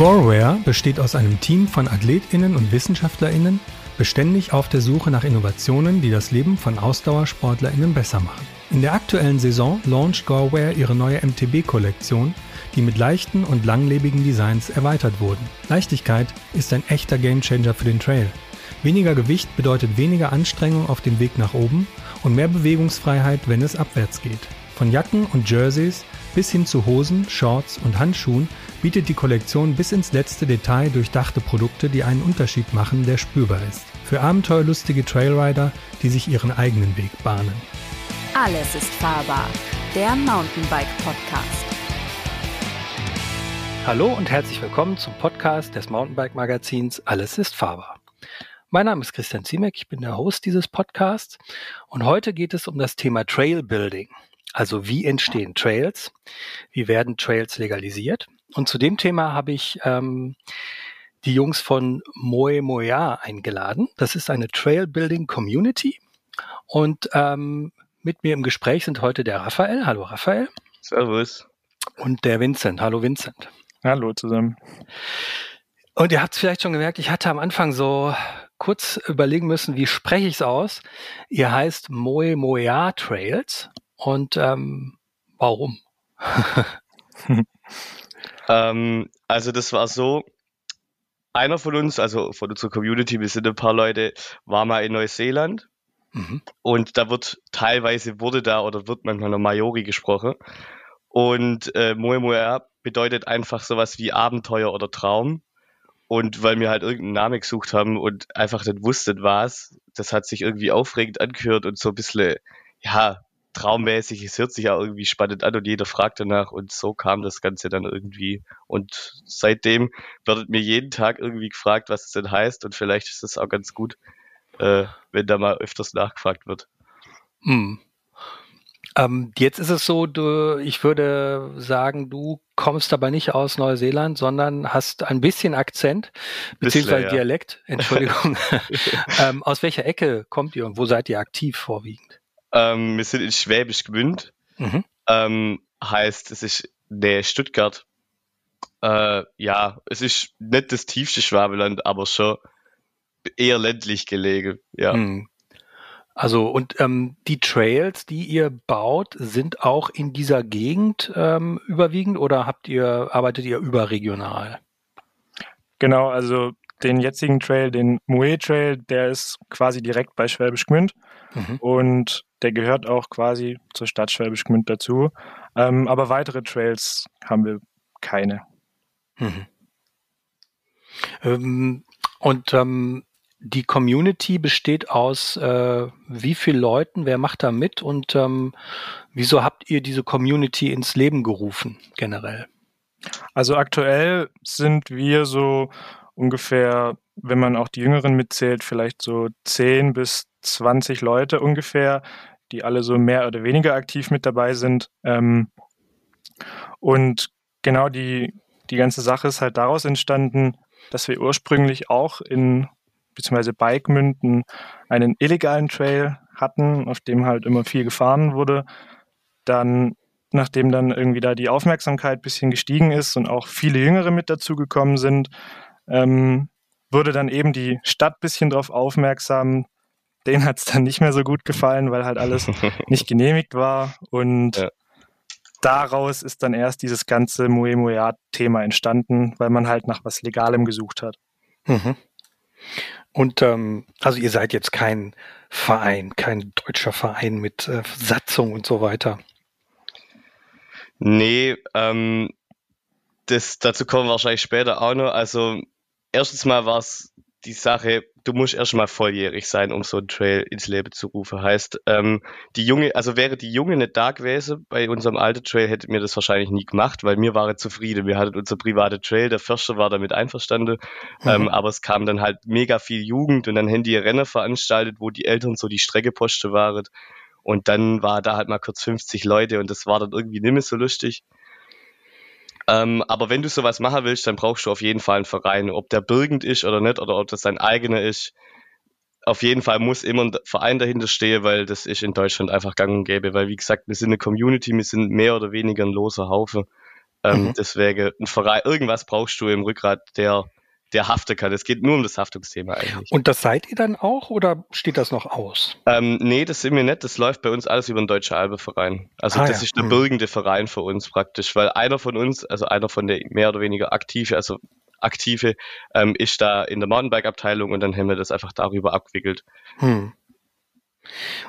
Goreware besteht aus einem Team von AthletInnen und WissenschaftlerInnen, beständig auf der Suche nach Innovationen, die das Leben von AusdauersportlerInnen besser machen. In der aktuellen Saison launcht Goreware ihre neue MTB-Kollektion, die mit leichten und langlebigen Designs erweitert wurden. Leichtigkeit ist ein echter Gamechanger für den Trail. Weniger Gewicht bedeutet weniger Anstrengung auf dem Weg nach oben und mehr Bewegungsfreiheit, wenn es abwärts geht. Von Jacken und Jerseys bis hin zu Hosen, Shorts und Handschuhen bietet die Kollektion bis ins letzte Detail durchdachte Produkte, die einen Unterschied machen, der spürbar ist. Für abenteuerlustige Trailrider, die sich ihren eigenen Weg bahnen. Alles ist fahrbar. Der Mountainbike Podcast. Hallo und herzlich willkommen zum Podcast des Mountainbike Magazins Alles ist fahrbar. Mein Name ist Christian Ziemek, ich bin der Host dieses Podcasts und heute geht es um das Thema Trailbuilding. Also wie entstehen Trails? Wie werden Trails legalisiert? Und zu dem Thema habe ich ähm, die Jungs von Moe Moya eingeladen. Das ist eine Trailbuilding Community. Und ähm, mit mir im Gespräch sind heute der Raphael. Hallo Raphael. Servus. Und der Vincent. Hallo Vincent. Hallo zusammen. Und ihr habt es vielleicht schon gemerkt, ich hatte am Anfang so kurz überlegen müssen, wie spreche ich es aus. Ihr heißt Moe Moya Trails. Und ähm, warum? ähm, also das war so, einer von uns, also von unserer Community, wir sind ein paar Leute, war mal in Neuseeland. Mhm. und da wird teilweise wurde da oder wird manchmal noch Maori gesprochen. Und äh, Moe Moe bedeutet einfach sowas wie Abenteuer oder Traum. Und weil wir halt irgendeinen Namen gesucht haben und einfach nicht wussten was, das hat sich irgendwie aufregend angehört und so ein bisschen, ja, traummäßig, es hört sich ja irgendwie spannend an und jeder fragt danach und so kam das Ganze dann irgendwie. Und seitdem wird mir jeden Tag irgendwie gefragt, was es denn heißt und vielleicht ist es auch ganz gut, äh, wenn da mal öfters nachgefragt wird. Hm. Ähm, jetzt ist es so, du, ich würde sagen, du kommst aber nicht aus Neuseeland, sondern hast ein bisschen Akzent, beziehungsweise. Dialekt, Entschuldigung. ähm, aus welcher Ecke kommt ihr und wo seid ihr aktiv vorwiegend? Ähm, wir sind in Schwäbisch Gmünd. Mhm. Ähm, heißt, es ist der Stuttgart. Äh, ja, es ist nicht das tiefste Schwabeland, aber schon eher ländlich gelegen. Ja. Mhm. Also und ähm, die Trails, die ihr baut, sind auch in dieser Gegend ähm, überwiegend oder habt ihr arbeitet ihr überregional? Genau, also den jetzigen Trail, den Mue Trail, der ist quasi direkt bei Schwäbisch Gmünd mhm. und der gehört auch quasi zur Stadt Schwäbisch Gmünd dazu. Ähm, aber weitere Trails haben wir keine. Mhm. Ähm, und ähm, die Community besteht aus äh, wie vielen Leuten? Wer macht da mit? Und ähm, wieso habt ihr diese Community ins Leben gerufen generell? Also aktuell sind wir so ungefähr, wenn man auch die Jüngeren mitzählt, vielleicht so 10 bis 20 Leute ungefähr, die alle so mehr oder weniger aktiv mit dabei sind. Ähm, und genau die, die ganze Sache ist halt daraus entstanden, dass wir ursprünglich auch in beziehungsweise Bikemünden einen illegalen Trail hatten, auf dem halt immer viel gefahren wurde. Dann, nachdem dann irgendwie da die Aufmerksamkeit ein bisschen gestiegen ist und auch viele Jüngere mit dazugekommen sind, ähm, wurde dann eben die Stadt ein bisschen darauf aufmerksam, denen hat es dann nicht mehr so gut gefallen, weil halt alles nicht genehmigt war. Und ja. daraus ist dann erst dieses ganze Mue Muemoyat-Thema entstanden, weil man halt nach was Legalem gesucht hat. Mhm. Und ähm, also ihr seid jetzt kein Verein, kein deutscher Verein mit äh, Satzung und so weiter. Nee, ähm, das, dazu kommen wir wahrscheinlich später auch noch. Also erstens mal war es die Sache, du musst erstmal volljährig sein, um so einen Trail ins Leben zu rufen. Heißt, ähm, die Junge, also wäre die Junge nicht da gewesen bei unserem alten Trail, hätte mir das wahrscheinlich nie gemacht, weil mir waren zufrieden. Wir hatten unser private Trail, der Förster war damit einverstanden, mhm. ähm, aber es kam dann halt mega viel Jugend und dann haben die Rennen veranstaltet, wo die Eltern so die Strecke posten waren. Und dann war da halt mal kurz 50 Leute und das war dann irgendwie nicht mehr so lustig. Ähm, aber wenn du sowas machen willst, dann brauchst du auf jeden Fall einen Verein. Ob der bürgend ist oder nicht, oder ob das dein eigener ist. Auf jeden Fall muss immer ein Verein dahinter stehen, weil das ist in Deutschland einfach gang und gäbe. Weil, wie gesagt, wir sind eine Community, wir sind mehr oder weniger ein loser Haufe. Ähm, mhm. Deswegen ein Verein, irgendwas brauchst du im Rückgrat, der der haften kann. Es geht nur um das Haftungsthema eigentlich. Und das seid ihr dann auch oder steht das noch aus? Ähm, nee, das sind wir nicht. Das läuft bei uns alles über den Deutschen Albeverein. Also ah, das ja. ist der hm. bürgende Verein für uns praktisch, weil einer von uns, also einer von der mehr oder weniger aktive, also aktive, ähm, ist da in der Mountainbike-Abteilung und dann haben wir das einfach darüber abgewickelt. Hm.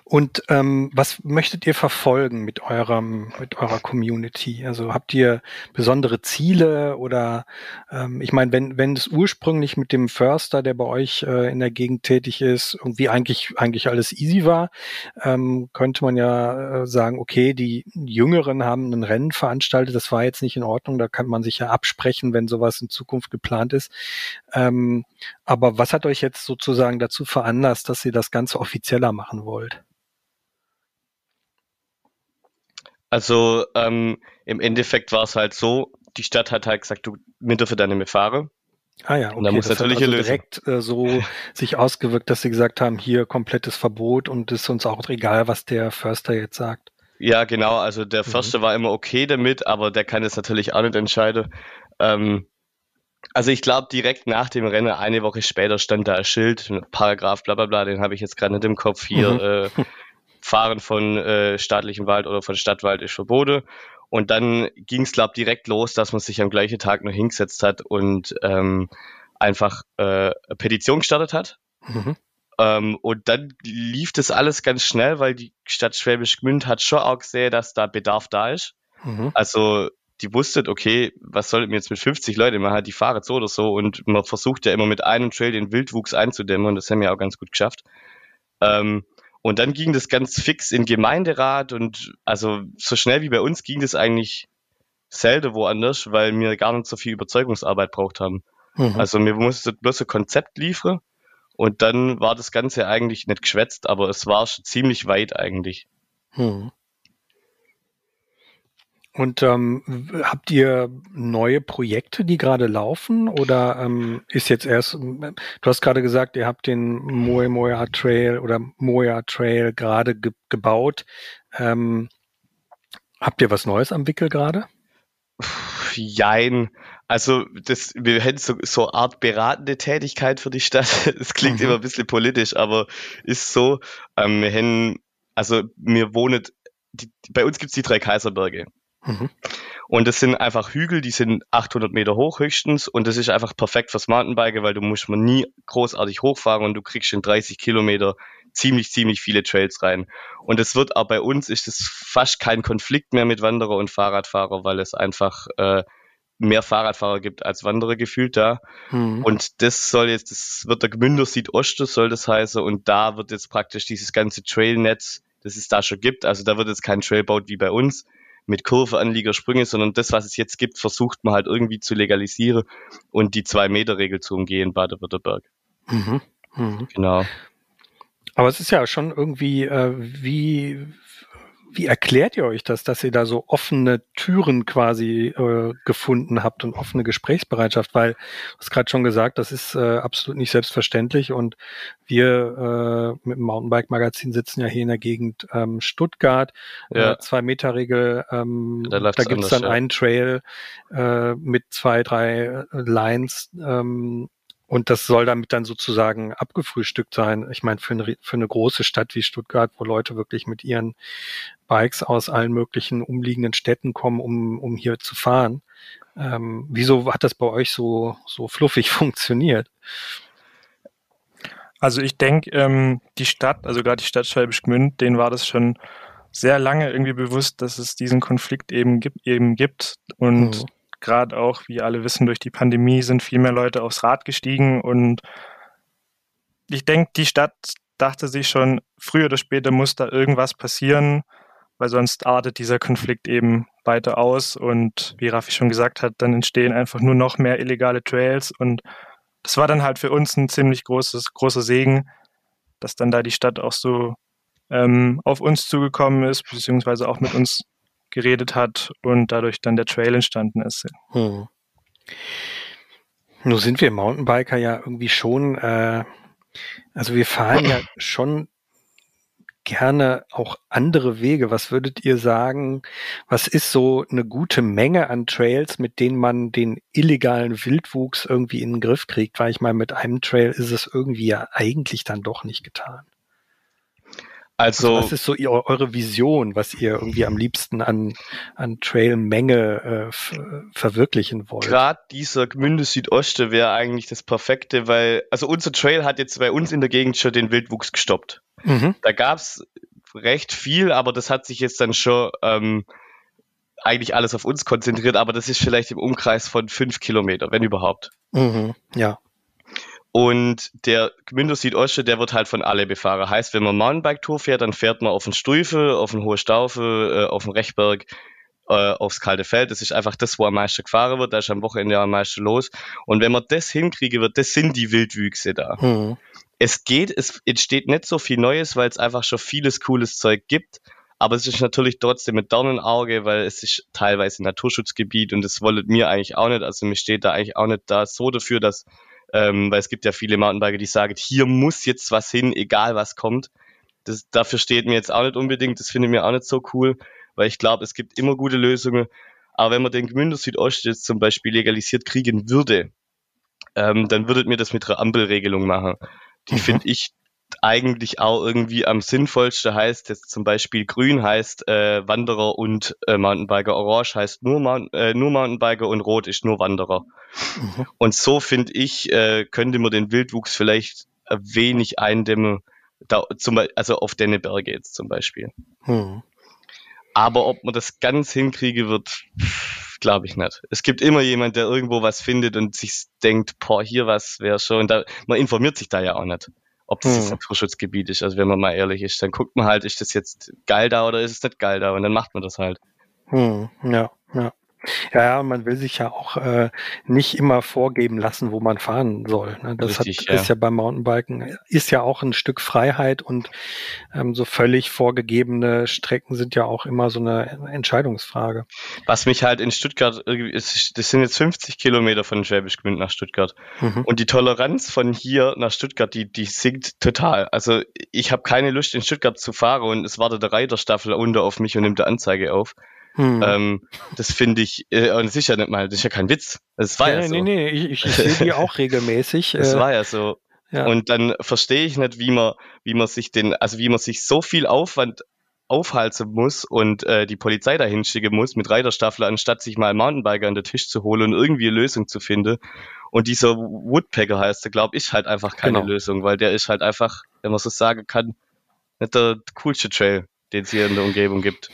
Und ähm, was möchtet ihr verfolgen mit eurem, mit eurer Community? Also habt ihr besondere Ziele oder ähm, ich meine, wenn, wenn es ursprünglich mit dem Förster, der bei euch äh, in der Gegend tätig ist, irgendwie eigentlich, eigentlich alles easy war, ähm, könnte man ja äh, sagen, okay, die Jüngeren haben ein Rennen veranstaltet, das war jetzt nicht in Ordnung, da kann man sich ja absprechen, wenn sowas in Zukunft geplant ist. Ähm, aber was hat euch jetzt sozusagen dazu veranlasst, dass ihr das Ganze offizieller machen wollt? Also ähm, im Endeffekt war es halt so, die Stadt hat halt gesagt, du, wir dürfen da nicht mehr fahren. Ah ja, okay. Und da muss das natürlich hat also direkt äh, so sich ausgewirkt, dass sie gesagt haben, hier komplettes Verbot und es ist uns auch egal, was der Förster jetzt sagt. Ja, genau. Also der mhm. Förster mhm. war immer okay damit, aber der kann es natürlich auch nicht entscheiden. Ähm, also ich glaube, direkt nach dem Rennen, eine Woche später, stand da ein Schild, Paragraph bla bla bla, den habe ich jetzt gerade nicht im Kopf hier. Mhm. Äh, Fahren von äh, staatlichem Wald oder von Stadtwald ist verboten. Und dann ging es, glaube direkt los, dass man sich am gleichen Tag noch hingesetzt hat und ähm, einfach äh, eine Petition gestartet hat. Mhm. Ähm, und dann lief das alles ganz schnell, weil die Stadt Schwäbisch Gmünd hat schon auch gesehen, dass da Bedarf da ist. Mhm. Also die wusstet, okay, was soll mir jetzt mit 50 Leuten machen? Die fahren so oder so und man versucht ja immer mit einem Trail den Wildwuchs einzudämmen und das haben wir auch ganz gut geschafft. Ähm, und dann ging das ganz fix in Gemeinderat und also so schnell wie bei uns ging das eigentlich selten woanders, weil wir gar nicht so viel Überzeugungsarbeit braucht haben. Mhm. Also wir mussten bloß ein Konzept liefern und dann war das Ganze eigentlich nicht geschwätzt, aber es war schon ziemlich weit eigentlich. Mhm. Und ähm, habt ihr neue Projekte, die gerade laufen? Oder ähm, ist jetzt erst, du hast gerade gesagt, ihr habt den Moe Moya Trail oder Moya Trail gerade ge gebaut. Ähm, habt ihr was Neues am Wickel gerade? Jein. Also das, wir hätten so, so Art beratende Tätigkeit für die Stadt. Das klingt mhm. immer ein bisschen politisch, aber ist so. Ähm, wir hätten, also wir wohnen, die, bei uns gibt's die drei Kaiserberge. Mhm. Und das sind einfach Hügel, die sind 800 Meter hoch höchstens und das ist einfach perfekt fürs Mountainbiken, weil du musst man nie großartig hochfahren und du kriegst in 30 Kilometer ziemlich, ziemlich viele Trails rein. Und es wird auch bei uns ist es fast kein Konflikt mehr mit Wanderer und Fahrradfahrer, weil es einfach äh, mehr Fahrradfahrer gibt als Wanderer gefühlt da. Mhm. Und das soll jetzt, das wird der Gmünder Südosten, soll das heißen, und da wird jetzt praktisch dieses ganze Trailnetz, das es da schon gibt, also da wird jetzt kein Trail baut wie bei uns, mit Kurve, Sprünge, sondern das, was es jetzt gibt, versucht man halt irgendwie zu legalisieren und die Zwei-Meter-Regel zu umgehen, Baden-Württemberg. Mhm. Mhm. Genau. Aber es ist ja schon irgendwie, äh, wie, wie erklärt ihr euch das, dass ihr da so offene Türen quasi äh, gefunden habt und offene Gesprächsbereitschaft? Weil, du hast gerade schon gesagt, das ist äh, absolut nicht selbstverständlich und wir äh, mit dem Mountainbike-Magazin sitzen ja hier in der Gegend ähm, Stuttgart, ja. äh, Zwei-Meter-Regel, ähm, da, da gibt es dann ja. einen Trail äh, mit zwei, drei Lines, ähm, und das soll damit dann sozusagen abgefrühstückt sein. Ich meine, für eine, für eine große Stadt wie Stuttgart, wo Leute wirklich mit ihren Bikes aus allen möglichen umliegenden Städten kommen, um, um hier zu fahren. Ähm, wieso hat das bei euch so, so fluffig funktioniert? Also ich denke, ähm, die Stadt, also gerade die Stadt Schwäbisch Gmünd, denen war das schon sehr lange irgendwie bewusst, dass es diesen Konflikt eben gibt, eben gibt und mhm gerade auch, wie alle wissen, durch die Pandemie sind viel mehr Leute aufs Rad gestiegen und ich denke, die Stadt dachte sich schon, früher oder später muss da irgendwas passieren, weil sonst artet dieser Konflikt eben weiter aus und wie Raffi schon gesagt hat, dann entstehen einfach nur noch mehr illegale Trails und das war dann halt für uns ein ziemlich großes, großer Segen, dass dann da die Stadt auch so ähm, auf uns zugekommen ist, beziehungsweise auch mit uns geredet hat und dadurch dann der Trail entstanden ist. Hm. Nun sind wir Mountainbiker ja irgendwie schon, äh, also wir fahren ja schon gerne auch andere Wege. Was würdet ihr sagen? Was ist so eine gute Menge an Trails, mit denen man den illegalen Wildwuchs irgendwie in den Griff kriegt? Weil ich meine, mit einem Trail ist es irgendwie ja eigentlich dann doch nicht getan. Also, also was ist so ihr, eure Vision, was ihr irgendwie am liebsten an, an Trailmenge äh, verwirklichen wollt? Gerade dieser Gmünde Südoste wäre eigentlich das Perfekte, weil, also unser Trail hat jetzt bei uns in der Gegend schon den Wildwuchs gestoppt. Mhm. Da gab's recht viel, aber das hat sich jetzt dann schon ähm, eigentlich alles auf uns konzentriert, aber das ist vielleicht im Umkreis von fünf Kilometer, wenn überhaupt. Mhm. Ja. Und der Gmünder Südoste, der wird halt von alle befahren. Heißt, wenn man Mountainbike-Tour fährt, dann fährt man auf den Stufe, auf den Hohe Staufe, äh, auf den Rechberg, äh, aufs kalte Feld. Das ist einfach das, wo am meisten gefahren wird. Da ist am Wochenende am meisten los. Und wenn man das hinkriegen wird, das sind die Wildwüchse da. Mhm. Es geht, es entsteht nicht so viel Neues, weil es einfach schon vieles cooles Zeug gibt. Aber es ist natürlich trotzdem mit Dornenauge, weil es ist teilweise Naturschutzgebiet und das wollen mir eigentlich auch nicht. Also mir steht da eigentlich auch nicht da so dafür, dass ähm, weil es gibt ja viele Mountainbiker, die sagen, hier muss jetzt was hin, egal was kommt. Das, dafür steht mir jetzt auch nicht unbedingt, das finde ich mir auch nicht so cool, weil ich glaube, es gibt immer gute Lösungen. Aber wenn man den Gmünder Südost jetzt zum Beispiel legalisiert kriegen würde, ähm, dann würdet mir das mit einer Ampelregelung machen. Die mhm. finde ich eigentlich auch irgendwie am sinnvollsten heißt jetzt zum Beispiel grün heißt äh, Wanderer und äh, Mountainbiker, orange heißt nur, Mount, äh, nur Mountainbiker und rot ist nur Wanderer. Mhm. Und so finde ich, äh, könnte man den Wildwuchs vielleicht wenig eindämmen, da, zum, also auf deine Berge jetzt zum Beispiel. Mhm. Aber ob man das ganz hinkriege, wird, glaube ich nicht. Es gibt immer jemand, der irgendwo was findet und sich denkt, boah, hier was wäre schon. Da, man informiert sich da ja auch nicht ob das hm. das Naturschutzgebiet ist. Also wenn man mal ehrlich ist, dann guckt man halt, ist das jetzt geil da oder ist es nicht geil da und dann macht man das halt. Hm. Ja, ja. Ja, ja, man will sich ja auch äh, nicht immer vorgeben lassen, wo man fahren soll. Ne? Das Richtig, hat, ja. ist ja beim Mountainbiken, ist ja auch ein Stück Freiheit und ähm, so völlig vorgegebene Strecken sind ja auch immer so eine Entscheidungsfrage. Was mich halt in Stuttgart, ist, das sind jetzt 50 Kilometer von Schwäbisch Gmünd nach Stuttgart. Mhm. Und die Toleranz von hier nach Stuttgart, die, die sinkt total. Also ich habe keine Lust in Stuttgart zu fahren und es wartet der Reiterstaffel unter auf mich und nimmt die Anzeige auf. Hm. Ähm, das finde ich, äh, und das ist ja nicht mal, das ist ja kein Witz. Das war ja, ja so. Nee, nee, ich, ich sehe die auch regelmäßig. Das äh, war ja so. Ja. Und dann verstehe ich nicht, wie man, wie man sich den, also wie man sich so viel Aufwand aufhalten muss und äh, die Polizei dahin schicken muss mit Reiterstaffel, anstatt sich mal einen Mountainbiker an den Tisch zu holen und irgendwie eine Lösung zu finden. Und dieser Woodpecker heißt der, glaube ich, halt einfach keine genau. Lösung, weil der ist halt einfach, wenn man so sagen kann, nicht der coolste Trail, den es hier in der Umgebung gibt.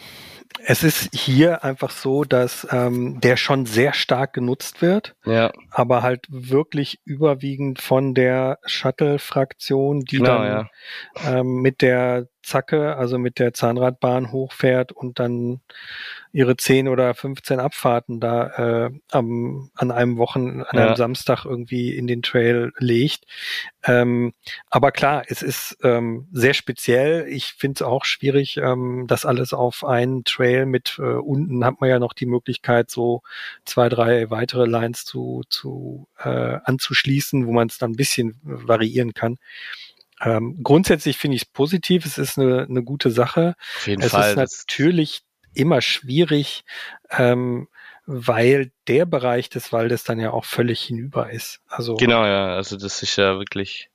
Es ist hier einfach so, dass ähm, der schon sehr stark genutzt wird, ja. aber halt wirklich überwiegend von der Shuttle-Fraktion, die genau, dann ja. ähm, mit der Zacke, also mit der Zahnradbahn hochfährt und dann ihre 10 oder 15 Abfahrten da äh, am, an einem Wochen, an einem Samstag irgendwie in den Trail legt. Ähm, aber klar, es ist ähm, sehr speziell. Ich finde es auch schwierig, ähm, das alles auf einen Trail mit äh, unten hat man ja noch die Möglichkeit, so zwei, drei weitere Lines zu, zu äh, anzuschließen, wo man es dann ein bisschen variieren kann. Ähm, grundsätzlich finde ich es positiv, es ist eine, eine gute Sache. Auf jeden es Fall. ist natürlich immer schwierig, ähm, weil der Bereich des Waldes dann ja auch völlig hinüber ist. Also genau, ja, also das ist ja wirklich.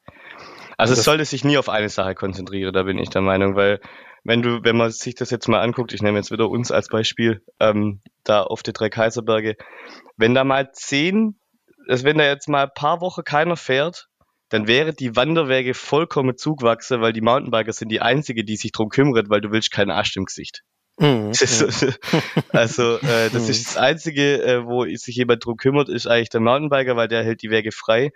Also es sollte sich nie auf eine Sache konzentrieren, da bin ich der Meinung, weil wenn du, wenn man sich das jetzt mal anguckt, ich nehme jetzt wieder uns als Beispiel, ähm, da auf die drei Kaiserberge, wenn da mal zehn, also wenn da jetzt mal ein paar Wochen keiner fährt, dann wäre die Wanderwege vollkommen zugewachsen, weil die Mountainbiker sind die einzige, die sich drum kümmert, weil du willst keinen Arsch im Gesicht. Mhm, also äh, das ist das Einzige, äh, wo sich jemand drum kümmert, ist eigentlich der Mountainbiker, weil der hält die Wege frei.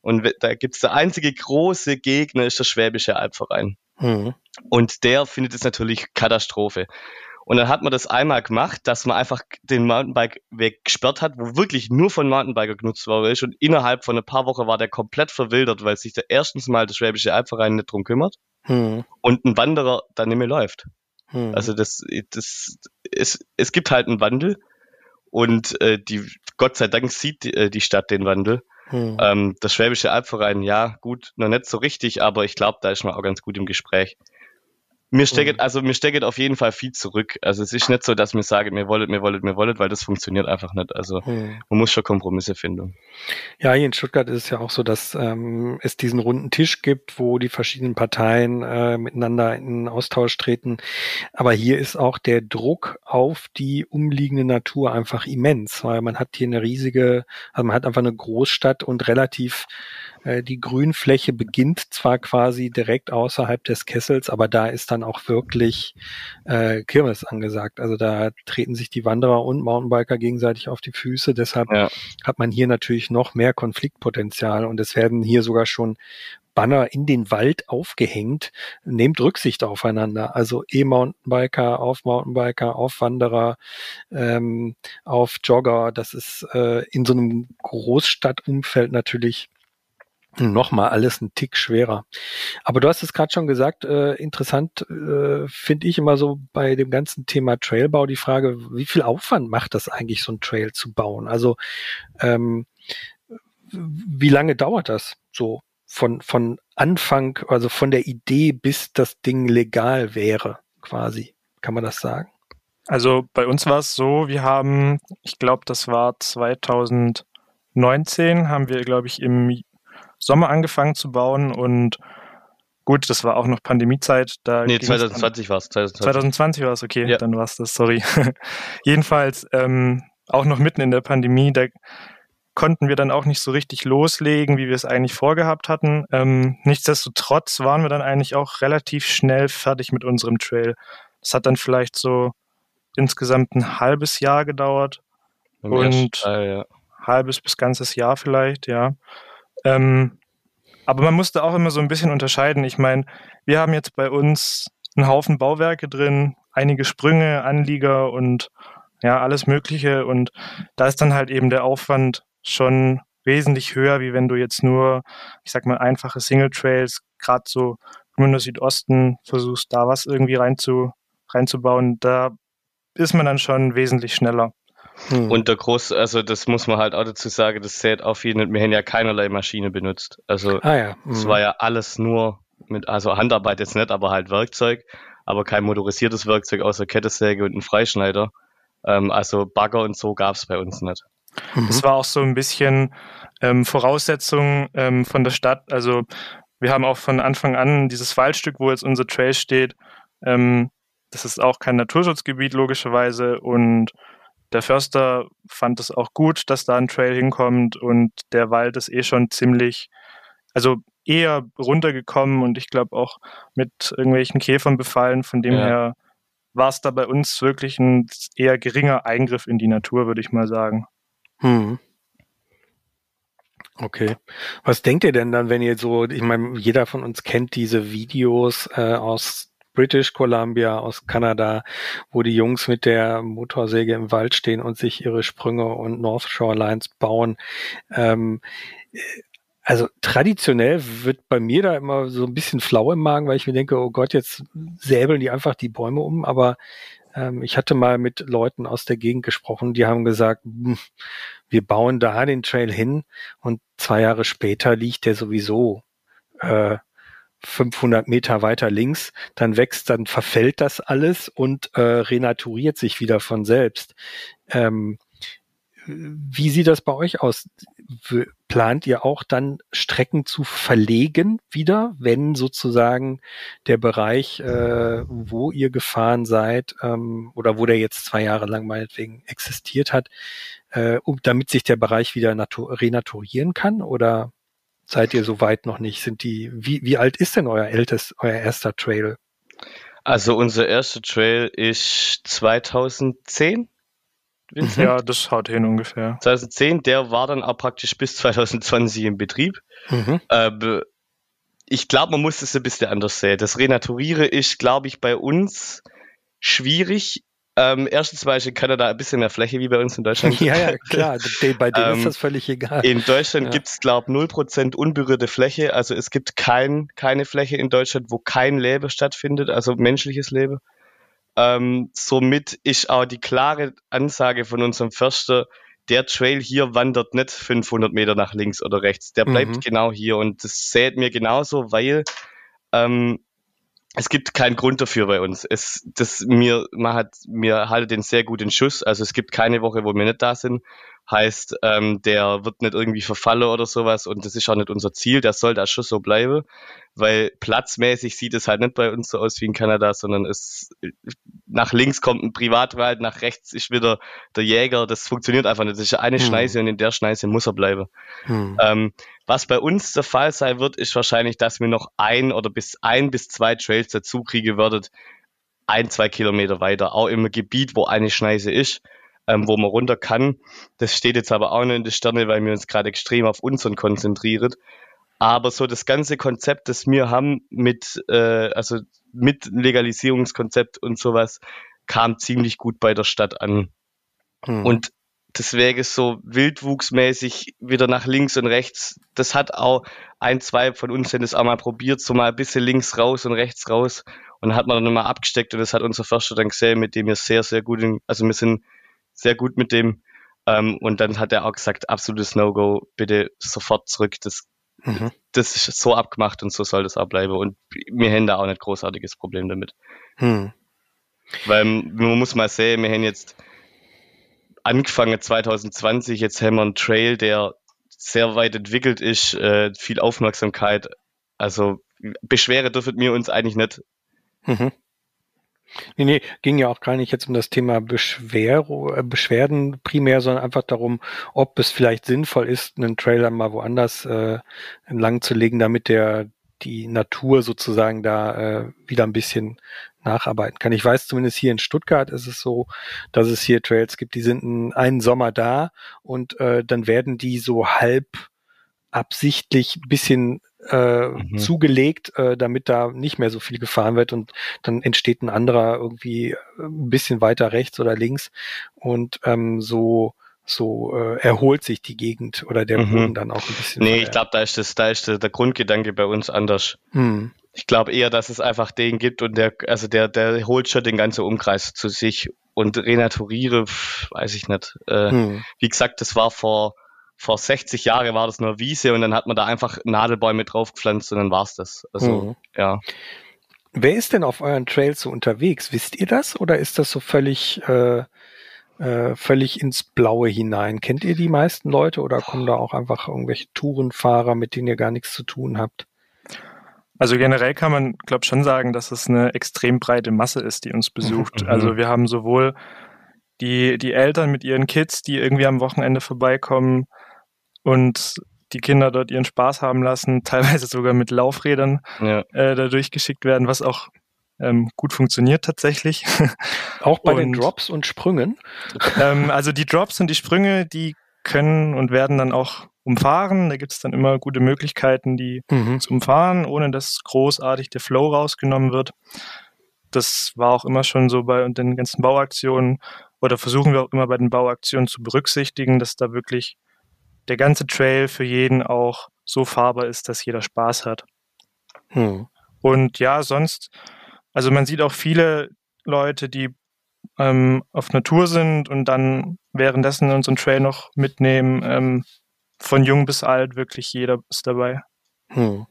Und da gibt's der einzige große Gegner, ist der Schwäbische Albverein. Mhm. Und der findet es natürlich Katastrophe. Und dann hat man das einmal gemacht, dass man einfach den Mountainbike-Weg gesperrt hat, wo wirklich nur von Mountainbiker genutzt worden ist. Und innerhalb von ein paar Wochen war der komplett verwildert, weil sich der erstens mal der Schwäbische Albverein nicht drum kümmert hm. und ein Wanderer dann nicht mehr läuft. Hm. Also das, das, es, es gibt halt einen Wandel und äh, die, Gott sei Dank sieht die, äh, die Stadt den Wandel. Hm. Ähm, das Schwäbische Albverein, ja, gut, noch nicht so richtig, aber ich glaube, da ist man auch ganz gut im Gespräch. Mir steckt, also mir steckt auf jeden Fall viel zurück. Also es ist nicht so, dass mir sage, mir wollet, mir wollet, mir wollet, weil das funktioniert einfach nicht. Also mhm. man muss schon Kompromisse finden. Ja, hier in Stuttgart ist es ja auch so, dass ähm, es diesen runden Tisch gibt, wo die verschiedenen Parteien äh, miteinander in Austausch treten. Aber hier ist auch der Druck auf die umliegende Natur einfach immens, weil man hat hier eine riesige, also man hat einfach eine Großstadt und relativ die Grünfläche beginnt zwar quasi direkt außerhalb des Kessels, aber da ist dann auch wirklich äh, Kirmes angesagt. Also da treten sich die Wanderer und Mountainbiker gegenseitig auf die Füße. Deshalb ja. hat man hier natürlich noch mehr Konfliktpotenzial und es werden hier sogar schon Banner in den Wald aufgehängt. Nehmt Rücksicht aufeinander. Also E-Mountainbiker auf Mountainbiker, auf Wanderer, ähm, auf Jogger. Das ist äh, in so einem Großstadtumfeld natürlich nochmal alles ein Tick schwerer. Aber du hast es gerade schon gesagt, äh, interessant äh, finde ich immer so bei dem ganzen Thema Trailbau die Frage, wie viel Aufwand macht das eigentlich, so ein Trail zu bauen? Also ähm, wie lange dauert das so von, von Anfang, also von der Idee bis das Ding legal wäre, quasi? Kann man das sagen? Also bei uns war es so, wir haben, ich glaube, das war 2019, haben wir, glaube ich, im Sommer angefangen zu bauen und gut, das war auch noch Pandemiezeit. Da nee, 2020 war es. 2020, 2020 war es, okay, ja. dann war es das, sorry. Jedenfalls ähm, auch noch mitten in der Pandemie, da konnten wir dann auch nicht so richtig loslegen, wie wir es eigentlich vorgehabt hatten. Ähm, nichtsdestotrotz waren wir dann eigentlich auch relativ schnell fertig mit unserem Trail. Das hat dann vielleicht so insgesamt ein halbes Jahr gedauert. Im und Teil, ja. halbes bis ganzes Jahr vielleicht, ja. Ähm, aber man musste auch immer so ein bisschen unterscheiden. Ich meine, wir haben jetzt bei uns einen Haufen Bauwerke drin, einige Sprünge, Anlieger und ja, alles Mögliche. Und da ist dann halt eben der Aufwand schon wesentlich höher, wie wenn du jetzt nur, ich sag mal, einfache Single Trails, gerade so im Südosten, versuchst, da was irgendwie rein zu, reinzubauen. Da ist man dann schon wesentlich schneller. Hm. Und der Groß, also das muss man halt auch dazu sagen, das sät auf jeden Fall, wir haben ja keinerlei Maschine benutzt. Also ah, ja. es hm. war ja alles nur mit, also Handarbeit jetzt nicht, aber halt Werkzeug, aber kein motorisiertes Werkzeug außer Kettensäge und ein Freischneider. Ähm, also Bagger und so gab es bei uns nicht. Es mhm. war auch so ein bisschen ähm, Voraussetzung ähm, von der Stadt. Also wir haben auch von Anfang an dieses Waldstück, wo jetzt unser Trail steht, ähm, das ist auch kein Naturschutzgebiet logischerweise und der Förster fand es auch gut, dass da ein Trail hinkommt und der Wald ist eh schon ziemlich, also eher runtergekommen und ich glaube auch mit irgendwelchen Käfern befallen. Von dem ja. her war es da bei uns wirklich ein eher geringer Eingriff in die Natur, würde ich mal sagen. Hm. Okay. Was denkt ihr denn dann, wenn ihr so, ich meine, jeder von uns kennt diese Videos äh, aus British Columbia, aus Kanada, wo die Jungs mit der Motorsäge im Wald stehen und sich ihre Sprünge und North Shore Lines bauen. Ähm, also traditionell wird bei mir da immer so ein bisschen flau im Magen, weil ich mir denke, oh Gott, jetzt säbeln die einfach die Bäume um. Aber ähm, ich hatte mal mit Leuten aus der Gegend gesprochen, die haben gesagt, hm, wir bauen da den Trail hin und zwei Jahre später liegt der sowieso äh, 500 Meter weiter links, dann wächst, dann verfällt das alles und äh, renaturiert sich wieder von selbst. Ähm, wie sieht das bei euch aus? Plant ihr auch dann Strecken zu verlegen wieder, wenn sozusagen der Bereich, äh, wo ihr gefahren seid ähm, oder wo der jetzt zwei Jahre lang meinetwegen existiert hat, äh, um, damit sich der Bereich wieder renaturieren kann? Oder seid ihr so weit noch nicht? Sind die, wie, wie alt ist denn euer ältest, euer erster Trail? Also unser erster Trail ist 2010. Vincent? Ja, das haut hin ungefähr. 2010, der war dann auch praktisch bis 2020 im Betrieb. Mhm. Äh, ich glaube, man muss es ein bisschen anders sehen. Das Renaturieren ist, glaube ich, bei uns schwierig, ähm, erstens war ich in Kanada ein bisschen mehr Fläche wie bei uns in Deutschland. ja, ja, klar, bei denen ähm, ist das völlig egal. In Deutschland ja. gibt's glaube ich, 0% unberührte Fläche. Also es gibt kein, keine Fläche in Deutschland, wo kein Leben stattfindet, also menschliches Leben. Ähm, somit ist auch die klare Ansage von unserem Förster, der Trail hier wandert nicht 500 Meter nach links oder rechts. Der bleibt mhm. genau hier und das sät mir genauso, weil ähm, es gibt keinen Grund dafür bei uns. Es, das, mir, man hat, mir haltet den sehr gut in Schuss. Also es gibt keine Woche, wo wir nicht da sind. Heißt, ähm, der wird nicht irgendwie verfallen oder sowas und das ist auch nicht unser Ziel. Der soll da schon so bleiben, weil platzmäßig sieht es halt nicht bei uns so aus wie in Kanada, sondern es nach links kommt ein Privatwald, nach rechts ist wieder der Jäger. Das funktioniert einfach nicht. Das ist eine hm. Schneise und in der Schneise muss er bleiben. Hm. Ähm, was bei uns der Fall sein wird, ist wahrscheinlich, dass wir noch ein oder bis ein bis zwei Trails dazu kriegen würdet, ein, zwei Kilometer weiter, auch im Gebiet, wo eine Schneise ist ähm, wo man runter kann. Das steht jetzt aber auch noch in den Sterne, weil wir uns gerade extrem auf unseren konzentrieren. Aber so das ganze Konzept, das wir haben mit, äh, also mit Legalisierungskonzept und sowas, kam ziemlich gut bei der Stadt an. Hm. Und deswegen so wildwuchsmäßig wieder nach links und rechts. Das hat auch ein, zwei von uns sind es auch mal probiert, so mal ein bisschen links raus und rechts raus. Und dann hat man dann mal abgesteckt und das hat unser Förster dann gesehen, mit dem wir sehr, sehr gut, in, also wir sind sehr gut mit dem. Ähm, und dann hat er auch gesagt, absolutes No-Go, bitte sofort zurück. Das, mhm. das ist so abgemacht und so soll das auch bleiben. Und wir haben da auch nicht großartiges Problem damit. Mhm. Weil man muss mal sehen, wir haben jetzt angefangen 2020, jetzt haben wir einen Trail, der sehr weit entwickelt ist, äh, viel Aufmerksamkeit. Also beschweren dürfen wir uns eigentlich nicht. Mhm. Nee, nee, ging ja auch gar nicht jetzt um das Thema Beschwer äh, Beschwerden primär, sondern einfach darum, ob es vielleicht sinnvoll ist, einen Trailer mal woanders äh, entlang zu legen, damit der die Natur sozusagen da äh, wieder ein bisschen nacharbeiten kann. Ich weiß zumindest hier in Stuttgart ist es so, dass es hier Trails gibt, die sind einen Sommer da und äh, dann werden die so halb absichtlich bisschen äh, mhm. zugelegt, äh, damit da nicht mehr so viel gefahren wird und dann entsteht ein anderer irgendwie äh, ein bisschen weiter rechts oder links und ähm, so so äh, erholt sich die Gegend oder der mhm. Boden dann auch ein bisschen. Nee, ich glaube, da ist das, da ist der, der Grundgedanke bei uns anders. Mhm. Ich glaube eher, dass es einfach den gibt und der, also der, der holt schon den ganzen Umkreis zu sich und renaturiere, weiß ich nicht. Äh, mhm. Wie gesagt, das war vor vor 60 Jahren war das nur Wiese und dann hat man da einfach Nadelbäume draufgepflanzt und dann war's das. Also, mhm. ja. Wer ist denn auf euren Trails so unterwegs? Wisst ihr das oder ist das so völlig, äh, äh, völlig ins Blaue hinein? Kennt ihr die meisten Leute oder kommen da auch einfach irgendwelche Tourenfahrer, mit denen ihr gar nichts zu tun habt? Also generell kann man, glaube schon sagen, dass es eine extrem breite Masse ist, die uns besucht. Mhm. Also wir haben sowohl die, die Eltern mit ihren Kids, die irgendwie am Wochenende vorbeikommen, und die Kinder dort ihren Spaß haben lassen, teilweise sogar mit Laufrädern ja. äh, da durchgeschickt werden, was auch ähm, gut funktioniert tatsächlich. Auch bei und, den Drops und Sprüngen? Ähm, also die Drops und die Sprünge, die können und werden dann auch umfahren. Da gibt es dann immer gute Möglichkeiten, die mhm. zu umfahren, ohne dass großartig der Flow rausgenommen wird. Das war auch immer schon so bei den ganzen Bauaktionen oder versuchen wir auch immer bei den Bauaktionen zu berücksichtigen, dass da wirklich der ganze Trail für jeden auch so fahrbar ist, dass jeder Spaß hat. Hm. Und ja, sonst, also man sieht auch viele Leute, die ähm, auf Natur sind und dann währenddessen unseren Trail noch mitnehmen. Ähm, von jung bis alt, wirklich jeder ist dabei. Hm.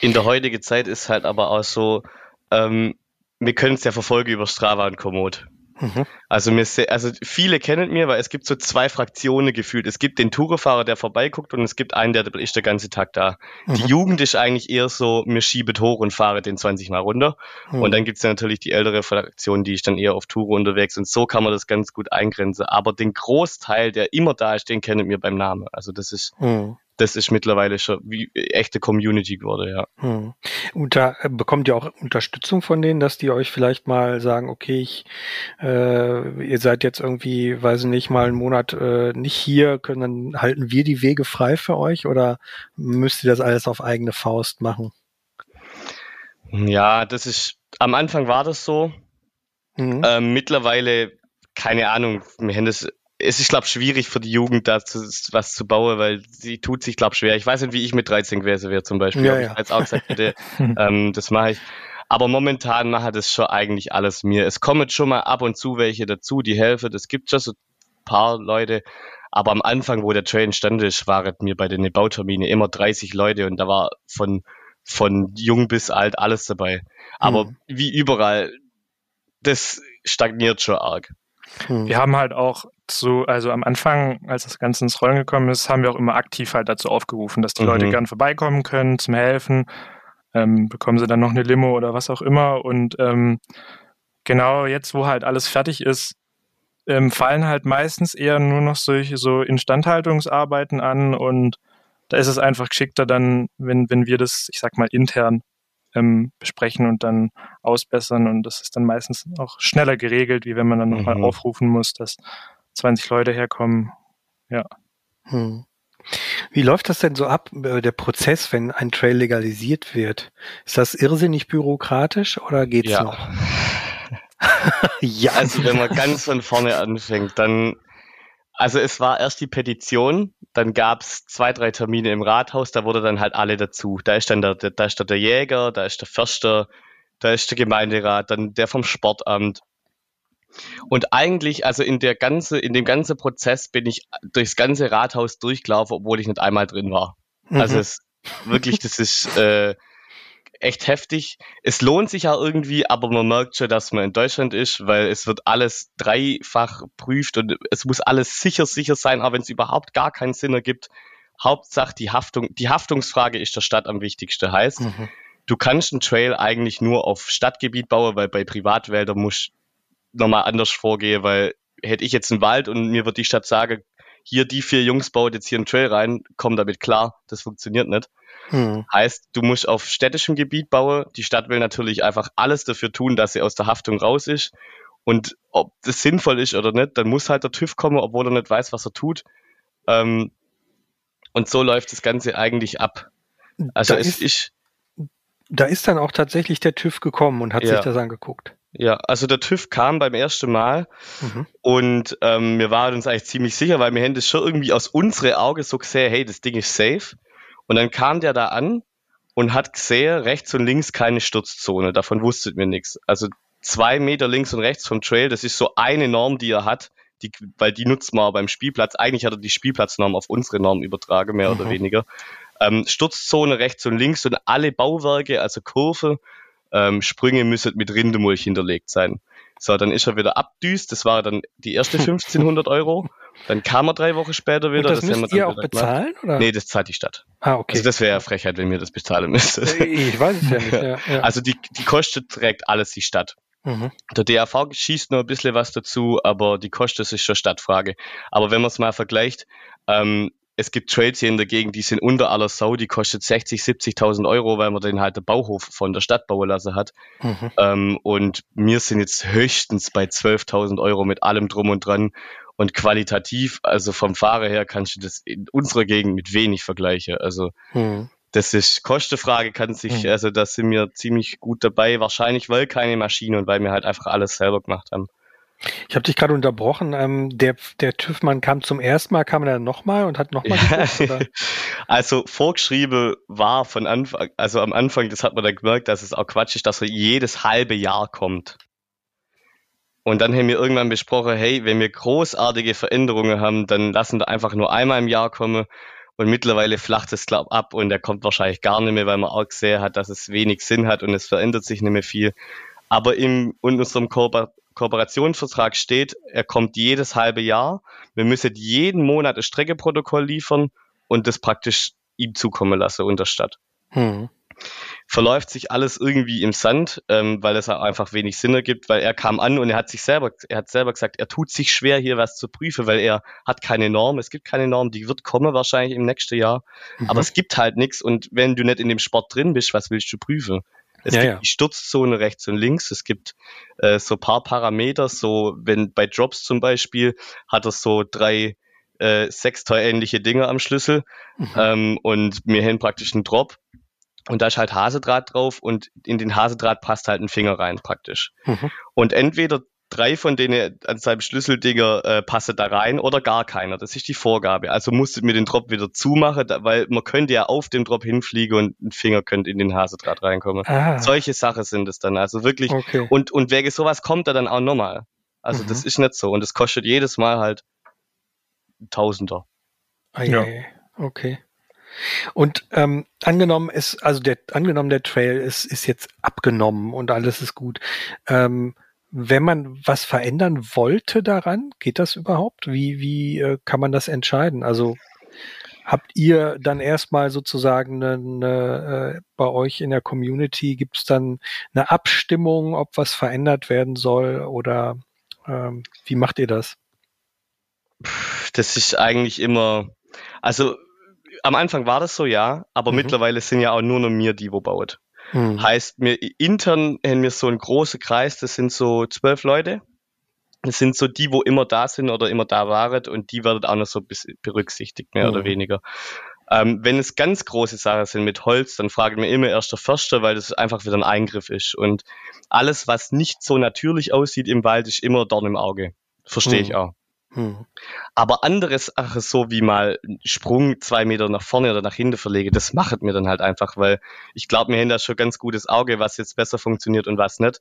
In der heutigen Zeit ist halt aber auch so, ähm, wir können es ja verfolgen über Strava und Komoot. Mhm. Also, mir, also viele kennen mir, weil es gibt so zwei Fraktionen gefühlt. Es gibt den Tourefahrer, der vorbeiguckt und es gibt einen, der ist der ganze Tag da. Mhm. Die Jugend ist eigentlich eher so, mir schiebet hoch und fahre den 20 Mal runter. Mhm. Und dann gibt es ja natürlich die ältere Fraktion, die ist dann eher auf Tour unterwegs und so kann man das ganz gut eingrenzen. Aber den Großteil, der immer da ist, den kennen wir beim Namen. Also das ist, mhm das ist mittlerweile schon wie echte Community geworden, ja. Hm. Und da äh, bekommt ihr auch Unterstützung von denen, dass die euch vielleicht mal sagen, okay, ich, äh, ihr seid jetzt irgendwie, weiß ich nicht, mal einen Monat äh, nicht hier, können dann halten wir die Wege frei für euch oder müsst ihr das alles auf eigene Faust machen? Ja, das ist, am Anfang war das so. Mhm. Ähm, mittlerweile, keine Ahnung, wir haben das es ist, glaube ich, schwierig für die Jugend da zu, was zu bauen, weil sie tut sich, glaube ich, schwer. Ich weiß nicht, wie ich mit 13 gewesen wäre zum Beispiel, ja, ja. ich als auch gesagt hätte, ähm, das mache ich. Aber momentan mache das schon eigentlich alles mir. Es kommen schon mal ab und zu welche dazu, die helfen. Es gibt schon so ein paar Leute. Aber am Anfang, wo der Train stand ist, waren mir bei den Bautermine immer 30 Leute und da war von von jung bis alt alles dabei. Aber Mhm. wie überall, das stagniert schon arg. Hm. Wir haben halt auch zu, also am Anfang, als das Ganze ins Rollen gekommen ist, haben wir auch immer aktiv halt dazu aufgerufen, dass die Mhm. Leute gern vorbeikommen können zum Helfen. Ähm, bekommen sie dann noch eine Limo oder was auch immer. Und ähm, genau jetzt, wo halt alles fertig ist, ähm, fallen halt meistens eher nur noch solche so Instandhaltungsarbeiten an und da ist es einfach geschickter dann, wenn, wenn wir das, ich sag mal, intern ähm, besprechen und dann ausbessern und das ist dann meistens auch schneller geregelt, wie wenn man dann nochmal Mhm. aufrufen muss, dass 20 Leute herkommen. Hm. Wie läuft das denn so ab, äh, der Prozess, wenn ein Trail legalisiert wird? Ist das irrsinnig bürokratisch oder geht's Ja. noch? ja, Also wenn man ganz von vorne anfängt, dann, also es war erst die Petition, dann gab's zwei, drei Termine im Rathaus, da wurde dann halt alle dazu. Da ist dann der, der, da ist der Jäger, da ist der Förster, da ist der Gemeinderat, dann der vom Sportamt. Und eigentlich, also in der ganze, in dem ganzen Prozess bin ich durchs ganze Rathaus durchgelaufen, obwohl ich nicht einmal drin war. Also Mhm. es wirklich, das ist äh, echt heftig. Es lohnt sich ja irgendwie, aber man merkt schon, dass man in Deutschland ist, weil es wird alles dreifach prüft und es muss alles sicher, sicher sein, auch wenn es überhaupt gar keinen Sinn ergibt. Hauptsache die Haftung, die Haftungsfrage ist der Stadt am wichtigsten. Heißt, Mhm. du kannst einen Trail eigentlich nur auf Stadtgebiet bauen, weil bei Privatwäldern musst nochmal anders vorgehen, weil hätte ich jetzt einen Wald und mir wird die Stadt sagen, hier die vier Jungs baut jetzt hier einen Trail rein, komm damit klar, das funktioniert nicht. Hm. Heißt, du musst auf städtischem Gebiet bauen. Die Stadt will natürlich einfach alles dafür tun, dass sie aus der Haftung raus ist. Und ob das sinnvoll ist oder nicht, dann muss halt der TÜV kommen, obwohl er nicht weiß, was er tut. Ähm, und so läuft das Ganze eigentlich ab. Also da, es ist, ist, da ist dann auch tatsächlich der TÜV gekommen und hat Ja. sich das angeguckt. Ja, also der TÜV kam beim ersten Mal Mhm. und ähm, wir waren uns eigentlich ziemlich sicher, weil wir haben das schon irgendwie aus unsere Augen so gesehen, hey, das Ding ist safe. Und dann kam der da an und hat gesehen, rechts und links keine Sturzzone. Davon wusstet wir nichts. Also zwei Meter links und rechts vom Trail, das ist so eine Norm, die er hat, die, weil die nutzt man beim Spielplatz. Eigentlich hat er die Spielplatznorm auf unsere Norm übertragen, mehr oder Mhm. weniger. Ähm, Sturzzone rechts und links und alle Bauwerke, also Kurve, ähm, Sprünge müssen mit Rindemulch hinterlegt sein. So, dann ist er wieder abdüst. Das war dann die erste 1500 Euro. Dann kam er drei Wochen später wieder. Und das, wir müsst ihr auch gemacht. bezahlen? Oder? Nee, das zahlt die Stadt. ah, okay. Also das wäre ja Frechheit, wenn mir das bezahlen müsste. Äh, ich weiß es ja nicht. Ja, ja. Also die, die Kosten trägt alles die Stadt. mhm. Der DAV schießt nur ein bisschen was dazu, aber die Kosten ist schon Stadtfrage. Aber wenn man es mal vergleicht, ähm, es gibt Trails hier in der Gegend, die sind unter aller Sau, die kostet 60, 70.000 Euro, weil man den halt der Bauhof von der Stadt bauen lassen hat. Mhm. Ähm, und wir sind jetzt höchstens bei 12.000 Euro mit allem drum und dran. Und qualitativ, also vom Fahrer her, kannst du das in unserer Gegend mit wenig vergleichen. Also Mhm. das ist Kostenfrage, kann sich, Mhm. also da sind wir ziemlich gut dabei. Wahrscheinlich, weil keine Maschine und weil wir halt einfach alles selber gemacht haben. Ich habe dich gerade unterbrochen. Ähm, der, der TÜV-Mann kam zum ersten Mal, kam er dann nochmal und hat nochmal geguckt? Oder? Also vorgeschrieben war von Anfang, also am Anfang, das hat man dann gemerkt, dass es auch Quatsch ist, dass er jedes halbe Jahr kommt. Und dann haben wir irgendwann besprochen, hey, wenn wir großartige Veränderungen haben, dann lassen wir einfach nur einmal im Jahr kommen. Und mittlerweile flacht es, glaub ab und er kommt wahrscheinlich gar nicht mehr, weil man auch gesehen hat, dass es wenig Sinn hat und es verändert sich nicht mehr viel. Aber im, in unserem Kooper Kooperationsvertrag steht, er kommt jedes halbe Jahr. Wir müssen jeden Monat ein Streckeprotokoll liefern und das praktisch ihm zukommen lassen unter Stadt. Mhm. Verläuft sich alles irgendwie im Sand, ähm, weil es einfach wenig Sinn ergibt, weil er kam an und er hat sich selber, er hat selber gesagt, er tut sich schwer, hier was zu prüfen, weil er hat keine Norm, es gibt keine Norm, die wird kommen wahrscheinlich im nächsten Jahr, Mhm. aber es gibt halt nichts und wenn du nicht in dem Sport drin bist, was willst du prüfen? Es Ja, gibt ja. die Stürzzone rechts und links, es gibt äh, so paar Parameter, so wenn bei Drops zum Beispiel hat er so drei äh, Sextoy-ähnliche Dinge am Schlüssel Mhm. ähm, und wir haben praktisch einen Drop und da ist halt Hasedraht drauf und in den Hasedraht passt halt ein Finger rein praktisch. Mhm. Und entweder drei von denen an seinem Schlüsseldinger äh, passen da rein oder gar keiner. Das ist die Vorgabe. Also musstet mir den Drop wieder zumachen, da, weil man könnte ja auf den Drop hinfliegen und ein Finger könnte in den Hasedraht reinkommen. Ah, Solche Sachen sind es dann. Also wirklich. okay. Und, und wegen sowas kommt er dann auch nochmal. Also Mhm. das ist nicht so. Und es kostet jedes Mal halt Tausender. Ah, ja. Okay. Und ähm, angenommen ist, also der angenommen der Trail ist, ist jetzt abgenommen und alles ist gut. Ähm, wenn man was verändern wollte daran, geht das überhaupt? Wie, wie äh, kann man das entscheiden? Also habt ihr dann erstmal sozusagen eine, äh, bei euch in der Community, gibt es dann eine Abstimmung, ob was verändert werden soll oder ähm, wie macht ihr das? Das ist eigentlich immer, also am Anfang war das so, ja, aber mhm. mittlerweile sind ja auch nur noch mir die, wo baut. Mhm. Heißt, mir intern haben wir so einen großen Kreis, das sind so zwölf Leute. Das sind so die, wo immer da sind oder immer da waren und die werden auch noch so berücksichtigt, mehr mhm. oder weniger. Ähm, wenn es ganz große Sachen sind mit Holz, dann fragen wir immer erst der Förster, weil das einfach wieder ein Eingriff ist. Und alles, was nicht so natürlich aussieht im Wald, ist immer Dorn im Auge. Verstehe ich auch. Hm. Aber andere Sachen, so wie mal Sprung zwei Meter nach vorne oder nach hinten verlege, das macht mir dann halt einfach, weil ich glaube, mir haben da schon ganz gutes Auge, was jetzt besser funktioniert und was nicht.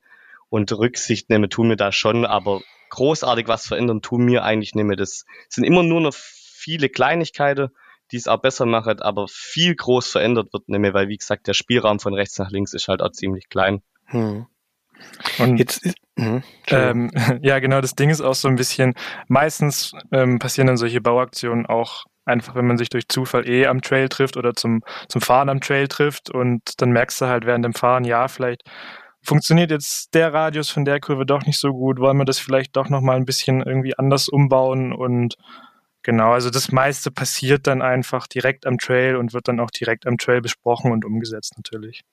Und Rücksicht nehmen tun mir da schon, aber großartig was verändern tun mir eigentlich nicht mehr. Das sind immer nur noch viele Kleinigkeiten, die es auch besser machen, aber viel groß verändert wird nicht mehr, weil wie gesagt, der Spielraum von rechts nach links ist halt auch ziemlich klein. Hm. Und jetzt ist, mh, ähm, ja, genau, das Ding ist auch so ein bisschen, meistens ähm, passieren dann solche Bauaktionen auch einfach, wenn man sich durch Zufall eh am Trail trifft oder zum, zum Fahren am Trail trifft und dann merkst du halt während dem Fahren, ja, vielleicht funktioniert jetzt der Radius von der Kurve doch nicht so gut, wollen wir das vielleicht doch nochmal ein bisschen irgendwie anders umbauen und genau, also das meiste passiert dann einfach direkt am Trail und wird dann auch direkt am Trail besprochen und umgesetzt natürlich.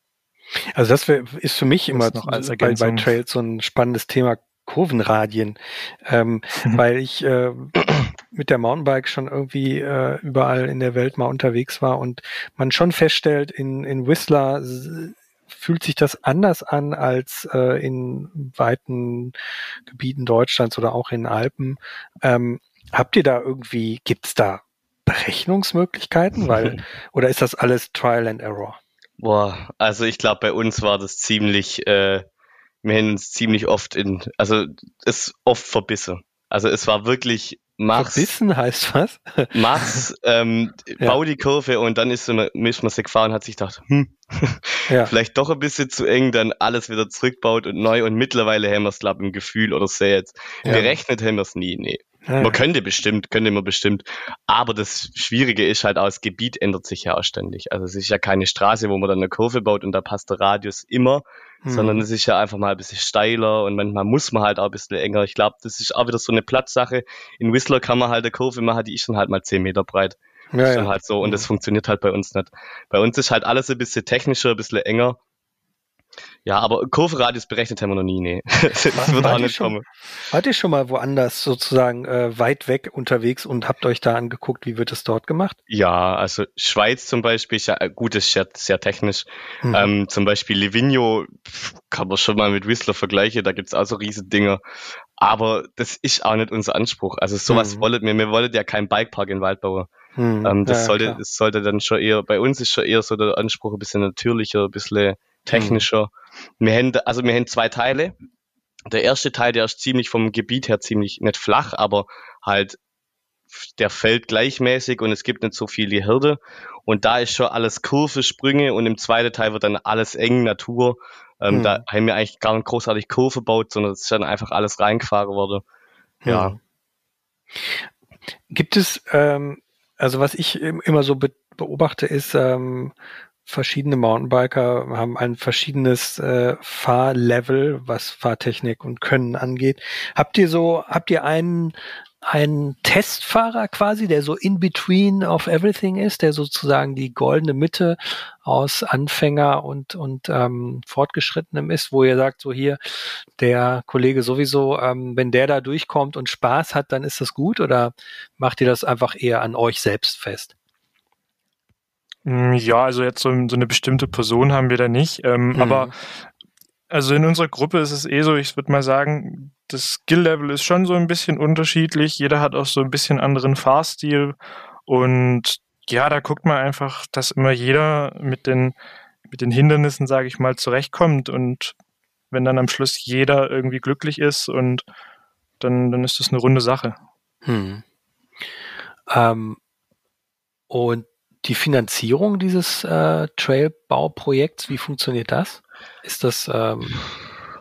Also das ist für mich immer noch als bei, bei Trails so ein spannendes Thema, Kurvenradien, ähm, mhm. weil ich äh, mit der Mountainbike schon irgendwie äh, überall in der Welt mal unterwegs war und man schon feststellt, in, in Whistler fühlt sich das anders an als äh, in weiten Gebieten Deutschlands oder auch in Alpen. Ähm, habt ihr da irgendwie, gibt's da Berechnungsmöglichkeiten? Weil, oder ist das alles Trial and Error? Boah, also ich glaube, bei uns war das ziemlich, äh, wir haben uns ziemlich oft in, also es oft verbissen. Also es war wirklich Mach's. Verbissen heißt was? Mach's, ähm, ja. bau die Kurve und dann ist man, ist man gefahren und hat sich gedacht, hm, ja. vielleicht doch ein bisschen zu eng, dann alles wieder zurückbaut und neu und mittlerweile haben wir es, glaube im Gefühl oder sehr jetzt. Ja. Berechnet haben wir es nie, nee. Ja. Man könnte bestimmt, könnte man bestimmt. Aber das Schwierige ist halt auch, das Gebiet ändert sich ja auch ständig. Also es ist ja keine Straße, wo man dann eine Kurve baut und da passt der Radius immer, hm. sondern es ist ja einfach mal ein bisschen steiler und manchmal muss man halt auch ein bisschen enger. Ich glaube, das ist auch wieder so eine Platzsache. In Whistler kann man halt eine Kurve machen, die ist dann halt mal zehn Meter breit. Ja, ist dann ja. halt so und das funktioniert halt bei uns nicht. Bei uns ist halt alles ein bisschen technischer, ein bisschen enger ja, aber Kurvenradius berechnet haben wir noch nie, nee. das wird auch nicht schon, kommen. Wart ihr schon mal woanders sozusagen äh, weit weg unterwegs und habt euch da angeguckt, wie wird es dort gemacht? Ja, also Schweiz zum Beispiel, ist ja, äh, gut, ist sehr, sehr technisch. Mhm. Ähm, zum Beispiel Livigno kann man schon mal mit Whistler vergleichen, da gibt's auch so riesige Dinge. Aber das ist auch nicht unser Anspruch. Also sowas mhm. wollen wir, wir wollen ja keinen Bikepark in Wald bauen. Mhm. Ähm, das, ja, sollte, das sollte dann schon eher, bei uns ist schon eher so der Anspruch ein bisschen natürlicher, ein bisschen technischer. Mhm. Wir haben, also wir haben zwei Teile. Der erste Teil, der ist ziemlich vom Gebiet her ziemlich nicht flach, aber halt der fällt gleichmäßig und es gibt nicht so viele Hürde. Und da ist schon alles Kurve, Sprünge und im zweiten Teil wird dann alles eng, Natur. Ähm, hm. Da haben wir eigentlich gar nicht großartig Kurve gebaut, sondern es ist dann einfach alles reingefahren worden. Ja. Hm. Gibt es, ähm, also was ich immer so be beobachte, ist, ähm, verschiedene Mountainbiker haben ein verschiedenes äh, Fahrlevel, was Fahrtechnik und Können angeht. Habt ihr so, habt ihr einen einen Testfahrer quasi, der so in between of everything ist, der sozusagen die goldene Mitte aus Anfänger und und ähm, Fortgeschrittenem ist, wo ihr sagt, so hier der Kollege sowieso, ähm, wenn der da durchkommt und Spaß hat, dann ist das gut oder macht ihr das einfach eher an euch selbst fest? Hm, ja, also jetzt so, so eine bestimmte Person haben wir da nicht. Ähm, mhm. Aber also in unserer Gruppe ist es eh so, ich würde mal sagen, das Skill-Level ist schon so ein bisschen unterschiedlich. Jeder hat auch so ein bisschen anderen Fahrstil. Und ja, da guckt man einfach, dass immer jeder mit den, mit den Hindernissen, sage ich mal, zurechtkommt. Und wenn dann am Schluss jeder irgendwie glücklich ist und dann, dann ist das eine runde Sache. Hm. Ähm, und die Finanzierung dieses äh, Trailbauprojekts, wie funktioniert das? Ist das, ähm,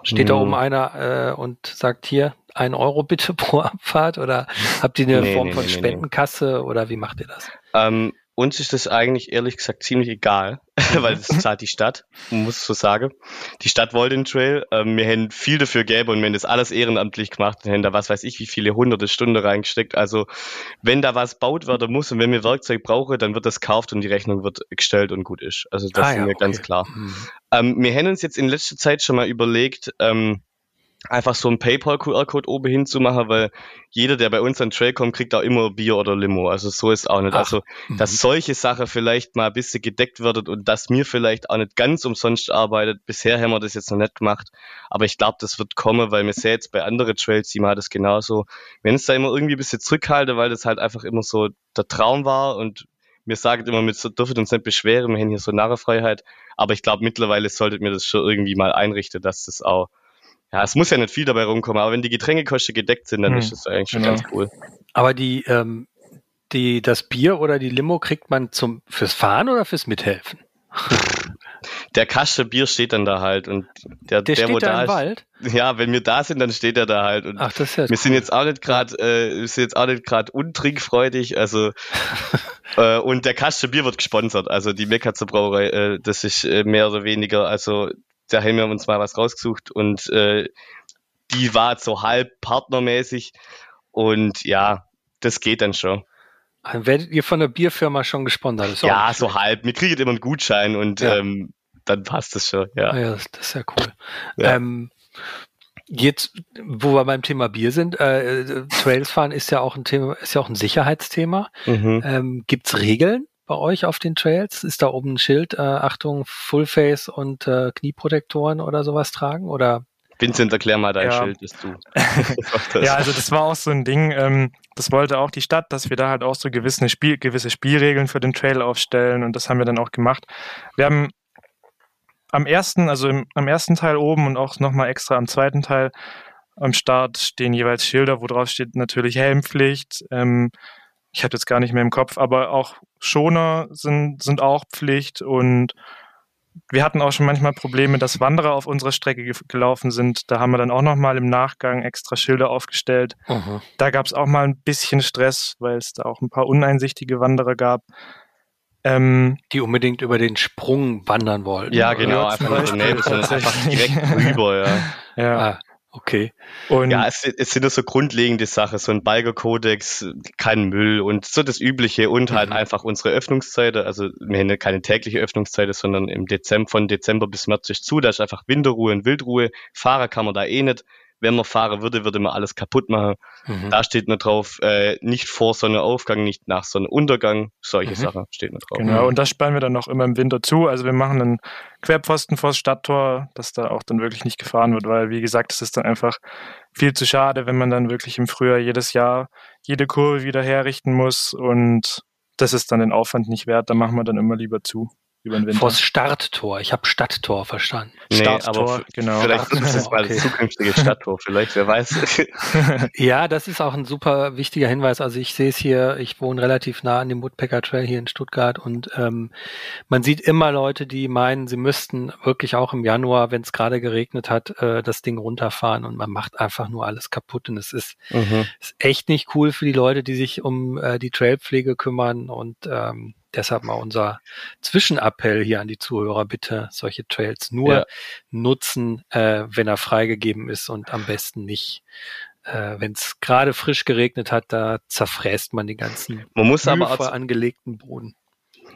steht da oben hm. einer äh, und sagt hier, ein Euro bitte pro Abfahrt oder habt ihr eine nee, Form nee, von nee, Spendenkasse oder wie macht ihr das? Ähm, uns ist das eigentlich ehrlich gesagt ziemlich egal, weil das zahlt die Stadt, muss so sagen. Die Stadt wollte den Trail. Ähm, wir haben viel dafür gegeben und wir haben das alles ehrenamtlich gemacht und haben da was weiß ich wie viele hunderte Stunden reingesteckt. Also wenn da was baut werden muss und wenn wir Werkzeug brauchen, dann wird das gekauft und die Rechnung wird gestellt und gut ist. Also das ah, sind ja, wir okay. ganz klar. Mhm. Ähm, wir haben uns jetzt in letzter Zeit schon mal überlegt, ähm, einfach so ein PayPal-QR-Code oben hinzumachen, weil jeder, der bei uns an Trail kommt, kriegt auch immer Bier oder Limo. Also so ist auch nicht. Ach, also, dass mhm. solche Sachen vielleicht mal ein bisschen gedeckt wird und dass mir vielleicht auch nicht ganz umsonst arbeitet. Bisher haben wir das jetzt noch nicht gemacht. Aber ich glaube, das wird kommen, weil wir sehen jetzt bei anderen Trails, die machen das genauso. Wenn es da immer irgendwie ein bisschen zurückhalte, weil das halt einfach immer so der Traum war und mir sagt immer, wir dürfen uns nicht beschweren, wir haben hier so Narrefreiheit. Aber ich glaube, mittlerweile solltet mir das schon irgendwie mal einrichten, dass das auch ja, es muss ja nicht viel dabei rumkommen, aber wenn die Getränkekosten gedeckt sind, dann hm, ist das eigentlich schon genau. ganz cool. Aber die, ähm, die, das Bier oder die Limo kriegt man zum, fürs Fahren oder fürs Mithelfen? Der Kasten Bier steht dann da halt und der, der, der steht wo da, im ist, Wald? Ja, wenn wir da sind, dann steht er da halt. Und Ach, das ist ja wir cool. sind jetzt auch nicht gerade, äh, wir sind jetzt auch nicht gerade untrinkfreudig, also äh, und der Kasten Bier wird gesponsert, also die Mekatzer Brauerei, äh, das ist äh, mehr oder weniger, also da haben wir uns mal was rausgesucht und äh, die war so halb partnermäßig und ja, das geht dann schon. Dann werdet ihr von der Bierfirma schon gesponsert? Ja, so halb. Wir kriegen immer einen Gutschein und ja. ähm, dann passt das schon. Ja, ah ja das, das, ist ja cool. Ja. Ähm, jetzt, wo wir beim Thema Bier sind, äh, Trails fahren ist ja auch ein Thema, ist ja auch ein Sicherheitsthema. Mhm. Ähm, Gibt es Regeln, bei euch auf den Trails? Ist da oben ein Schild, äh, Achtung, Fullface und äh, Knieprotektoren oder sowas tragen? Oder Vincent, erklär mal dein ja. Schild, ist du. ja, also das war auch so ein Ding, ähm, das wollte auch die Stadt, dass wir da halt auch so gewisse, Spiel, gewisse Spielregeln für den Trail aufstellen und das haben wir dann auch gemacht. Wir haben am ersten, also im, am ersten Teil oben und auch nochmal extra am zweiten Teil am Start stehen jeweils Schilder, wo drauf steht natürlich Helmpflicht, ähm, ich habe jetzt gar nicht mehr im Kopf, aber auch Schoner sind, sind auch Pflicht und wir hatten auch schon manchmal Probleme, dass Wanderer auf unserer Strecke gelaufen sind. Da haben wir dann auch nochmal im Nachgang extra Schilder aufgestellt. Mhm. Da gab es auch mal ein bisschen Stress, weil es da auch ein paar uneinsichtige Wanderer gab. Ähm, die unbedingt über den Sprung wandern wollten. Ja, genau, einfach, einfach direkt rüber, ja. ja. Ah. Okay. Und ja, es, es sind so grundlegende Sachen, so ein Balger-Kodex, kein Müll und so das Übliche und halt mhm. einfach unsere Öffnungszeiten. Also wir haben keine tägliche Öffnungszeiten, sondern im Dezember, von Dezember bis März ist zu, da ist einfach Winterruhe und Wildruhe. Fahrer kann man da eh nicht wenn man fahren würde, würde man alles kaputt machen. Mhm. Da steht nur drauf, äh, nicht vor Sonnenaufgang, nicht nach Sonnenuntergang. Solche mhm. Sachen steht nur drauf. Genau, und das spannen wir dann noch immer im Winter zu. Also wir machen einen Querpfosten vors Stadttor, dass da auch dann wirklich nicht gefahren wird, weil wie gesagt, es ist dann einfach viel zu schade, wenn man dann wirklich im Frühjahr jedes Jahr jede Kurve wieder herrichten muss und das ist dann den Aufwand nicht wert. Da machen wir dann immer lieber zu über den Winter. Vors Starttor. Ich habe Stadttor verstanden. Nee, Starttor, genau. Vielleicht ist es mal okay. das zukünftige Stadttor, vielleicht, wer weiß. ja, das ist auch ein super wichtiger Hinweis. Also ich sehe es hier, ich wohne relativ nah an dem Woodpecker Trail hier in Stuttgart und ähm, man sieht immer Leute, die meinen, sie müssten wirklich auch im Januar, wenn es gerade geregnet hat, äh, das Ding runterfahren und man macht einfach nur alles kaputt und es ist, mhm. ist echt nicht cool für die Leute, die sich um äh, die Trailpflege kümmern und ähm, deshalb mal unser Zwischenappell hier an die Zuhörer, bitte solche Trails nur ja. nutzen, äh, wenn er freigegeben ist und am besten nicht äh, wenn es gerade frisch geregnet hat, da zerfräst man die ganzen man muss aber angelegten Boden.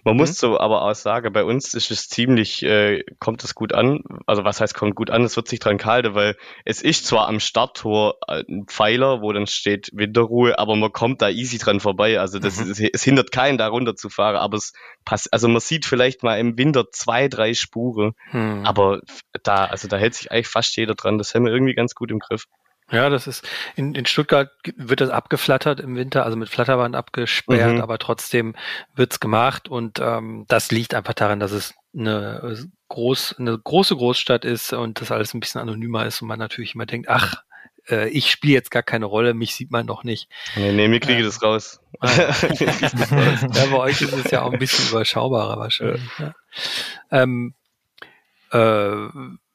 Man mhm. muss so aber auch sagen, bei uns ist es ziemlich, äh, kommt es gut an. Also was heißt kommt gut an? Es wird sich dran kalten, weil es ist zwar am Starttor ein Pfeiler, wo dann steht Winterruhe, aber man kommt da easy dran vorbei. Also das mhm. ist, es hindert keinen, da runter zu fahren, aber es passt, also man sieht vielleicht mal im Winter zwei, drei Spuren, mhm. aber da, also da hält sich eigentlich fast jeder dran. Das haben wir irgendwie ganz gut im Griff. Ja, das ist in, in Stuttgart wird das abgeflattert im Winter, also mit Flatterband abgesperrt, mhm. aber trotzdem wird's gemacht und ähm, das liegt einfach daran, dass es eine groß eine große Großstadt ist und das alles ein bisschen anonymer ist und man natürlich immer denkt, ach, äh, ich spiele jetzt gar keine Rolle, mich sieht man doch nicht. Nee, nee, mir kriege ich das raus. Ah, ja, bei euch ist es ja auch ein bisschen überschaubarer wahrscheinlich. Ja. Ähm, äh,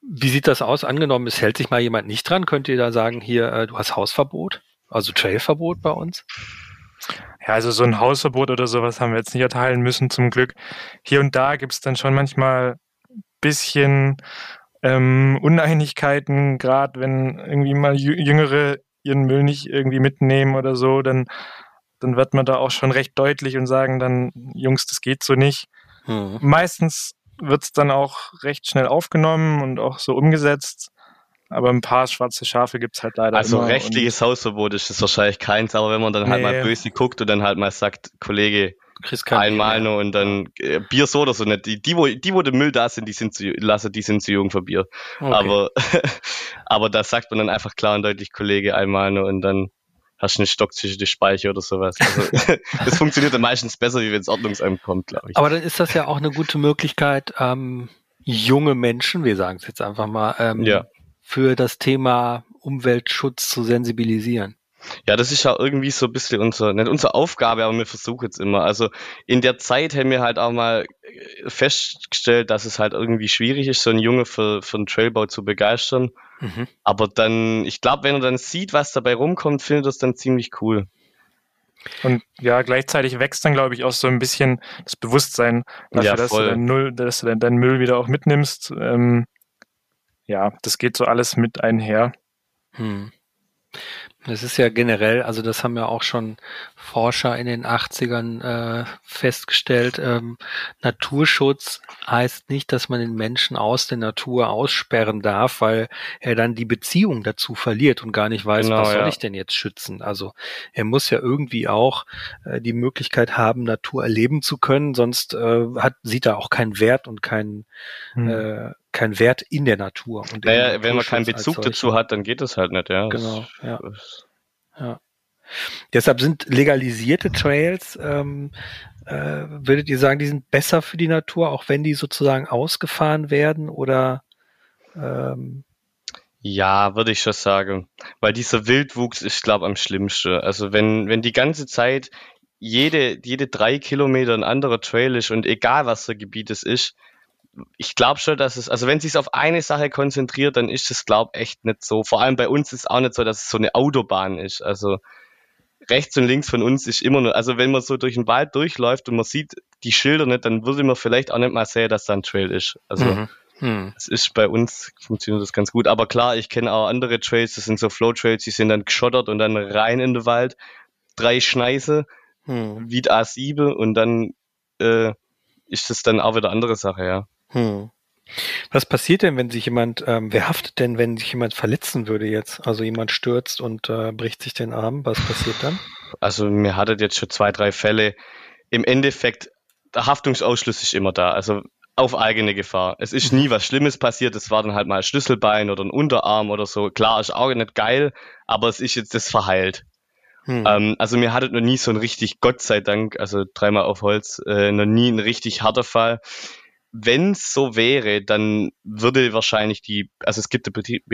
wie sieht das aus? Angenommen, es hält sich mal jemand nicht dran, könnt ihr da sagen, hier, äh, du hast Hausverbot, also Trailverbot bei uns? Ja, also so ein Hausverbot oder sowas haben wir jetzt nicht erteilen müssen, zum Glück. Hier und da gibt es dann schon manchmal bisschen ähm, Uneinigkeiten, gerade wenn irgendwie mal Jüngere ihren Müll nicht irgendwie mitnehmen oder so, dann, dann wird man da auch schon recht deutlich und sagen dann, Jungs, das geht so nicht. Mhm. Meistens wird es dann auch recht schnell aufgenommen und auch so umgesetzt. Aber ein paar schwarze Schafe gibt es halt leider. Also rechtliches Hausverbot ist es wahrscheinlich keins, aber wenn man dann halt nee. mal böse guckt und dann halt mal sagt, Kollege, einmal nur und dann äh, Bier so oder so nicht. Die, die, wo, die, wo der Müll da sind, die sind zu, lasse, die sind zu jung für Bier. Okay. Aber, aber da sagt man dann einfach klar und deutlich, Kollege, einmal nur und dann hast du einen Stock zwischen die Speicher oder sowas. Also, das funktioniert dann meistens besser, wie wenn es Ordnungsamt kommt, glaube ich. Aber dann ist das ja auch eine gute Möglichkeit, ähm, junge Menschen, wir sagen es jetzt einfach mal, ähm, ja. für das Thema Umweltschutz zu sensibilisieren. Ja, das ist ja irgendwie so ein bisschen unser, nicht unsere Aufgabe, aber wir versuchen es immer. Also in der Zeit haben wir halt auch mal äh, festgestellt, dass es halt irgendwie schwierig ist, so einen Junge für, für einen Trailbau zu begeistern. Mhm. Aber dann, ich glaube, wenn er dann sieht, was dabei rumkommt, findet er es dann ziemlich cool. Und ja, gleichzeitig wächst dann, glaube ich, auch so ein bisschen das Bewusstsein dafür, ja, dass, du deinen Müll, dass du deinen Müll wieder auch mitnimmst. Ähm, ja, das geht so alles mit einher. Hm. Das ist ja generell, also das haben ja auch schon Forscher in den 80ern äh, festgestellt. Ähm, Naturschutz heißt nicht, dass man den Menschen aus der Natur aussperren darf, weil er dann die Beziehung dazu verliert und gar nicht weiß, genau, was soll ich denn jetzt schützen. Also er muss ja irgendwie auch äh, die Möglichkeit haben, Natur erleben zu können, sonst äh, hat, sieht er auch keinen Wert und keinen hm. äh, keinen Wert in der Natur. Und naja, wenn man keinen Bezug dazu hat, dann geht das halt nicht, ja. Genau, ja. Ja. Deshalb sind legalisierte Trails, ähm, äh, würdet ihr sagen, die sind besser für die Natur, auch wenn die sozusagen ausgefahren werden oder ähm, ja, würde ich schon sagen. Weil dieser Wildwuchs ist, glaube am schlimmsten. Also wenn, wenn die ganze Zeit jede, jede drei Kilometer ein anderer Trail ist und egal was für Gebiet es ist, ich glaube schon, dass es, also wenn es sich auf eine Sache konzentriert, dann ist es, glaube echt nicht so. Vor allem bei uns ist es auch nicht so, dass es so eine Autobahn ist. Also rechts und links von uns ist immer nur, also wenn man so durch den Wald durchläuft und man sieht die Schilder nicht, dann würde man vielleicht auch nicht mal sehen, dass da ein Trail ist. Also mhm. Hm. Es ist bei uns funktioniert das ganz gut. Aber klar, ich kenne auch andere Trails, das sind so Flow-Trails, die sind dann geschottert und dann rein in den Wald, drei Schneise, hm. wie A7 und dann äh, ist das dann auch wieder andere Sache, ja. Hm. Was passiert denn, wenn sich jemand, ähm, wer haftet denn, wenn sich jemand verletzen würde jetzt? Also jemand stürzt und äh, bricht sich den Arm, was passiert dann? Also mir hattet jetzt schon zwei, drei Fälle. Im Endeffekt, der Haftungsausschluss ist immer da. Also auf eigene Gefahr. Es ist nie was Schlimmes passiert. Es war dann halt mal ein Schlüsselbein oder ein Unterarm oder so. Klar, ist auch nicht geil, aber es ist jetzt das verheilt. Hm. Ähm, also mir hattet noch nie so ein richtig, Gott sei Dank, also dreimal auf Holz, äh, noch nie ein richtig harter Fall wenn es so wäre, dann würde wahrscheinlich die, also es gibt eine Betrieb,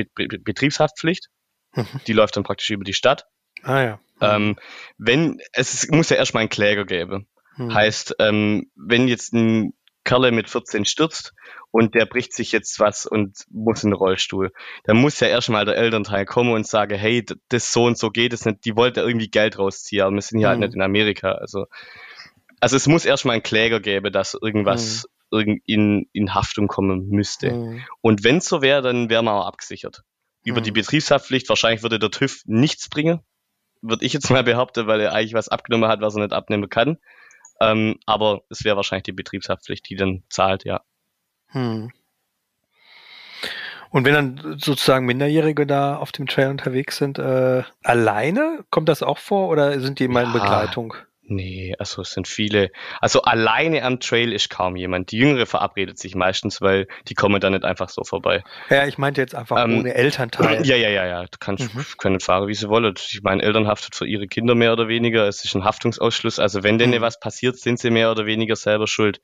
Betriebshaftpflicht, mhm. die läuft dann praktisch über die Stadt. Ah ja. Ähm, wenn, es muss ja erstmal einen Kläger geben. Mhm. Heißt, ähm, wenn jetzt ein Kerle mit 14 stürzt und der bricht sich jetzt was und muss in den Rollstuhl, dann muss ja erstmal der Elternteil kommen und sagen, hey, das so und so geht es nicht, die wollte irgendwie Geld rausziehen, aber wir sind ja halt mhm. halt nicht in Amerika. Also, also es muss erstmal einen Kläger geben, dass irgendwas mhm in, in Haftung kommen müsste. Mhm. Und wenn es so wäre, dann wäre man auch abgesichert. Über mhm. die Betriebshaftpflicht, wahrscheinlich würde der TÜV nichts bringen, würde ich jetzt mal behaupten, weil er eigentlich was abgenommen hat, was er nicht abnehmen kann. Ähm, aber es wäre wahrscheinlich die Betriebshaftpflicht, die dann zahlt, ja. Hm. Und wenn dann sozusagen Minderjährige da auf dem Trail unterwegs sind, äh, alleine kommt das auch vor oder sind die immer ja, in Begleitung? Nee, also es sind viele. Also alleine am Trail ist kaum jemand. Die Jüngere verabredet sich meistens, weil die kommen da nicht einfach so vorbei. Ja, ich meinte jetzt einfach ähm, ohne Elternteil. Ja, ja, ja, ja. Du kannst, mhm. können fahren, wie sie wollen. Ich meine, Eltern haftet für ihre Kinder mehr oder weniger. Es ist ein Haftungsausschluss. Also wenn denen mhm. was passiert, sind sie mehr oder weniger selber schuld.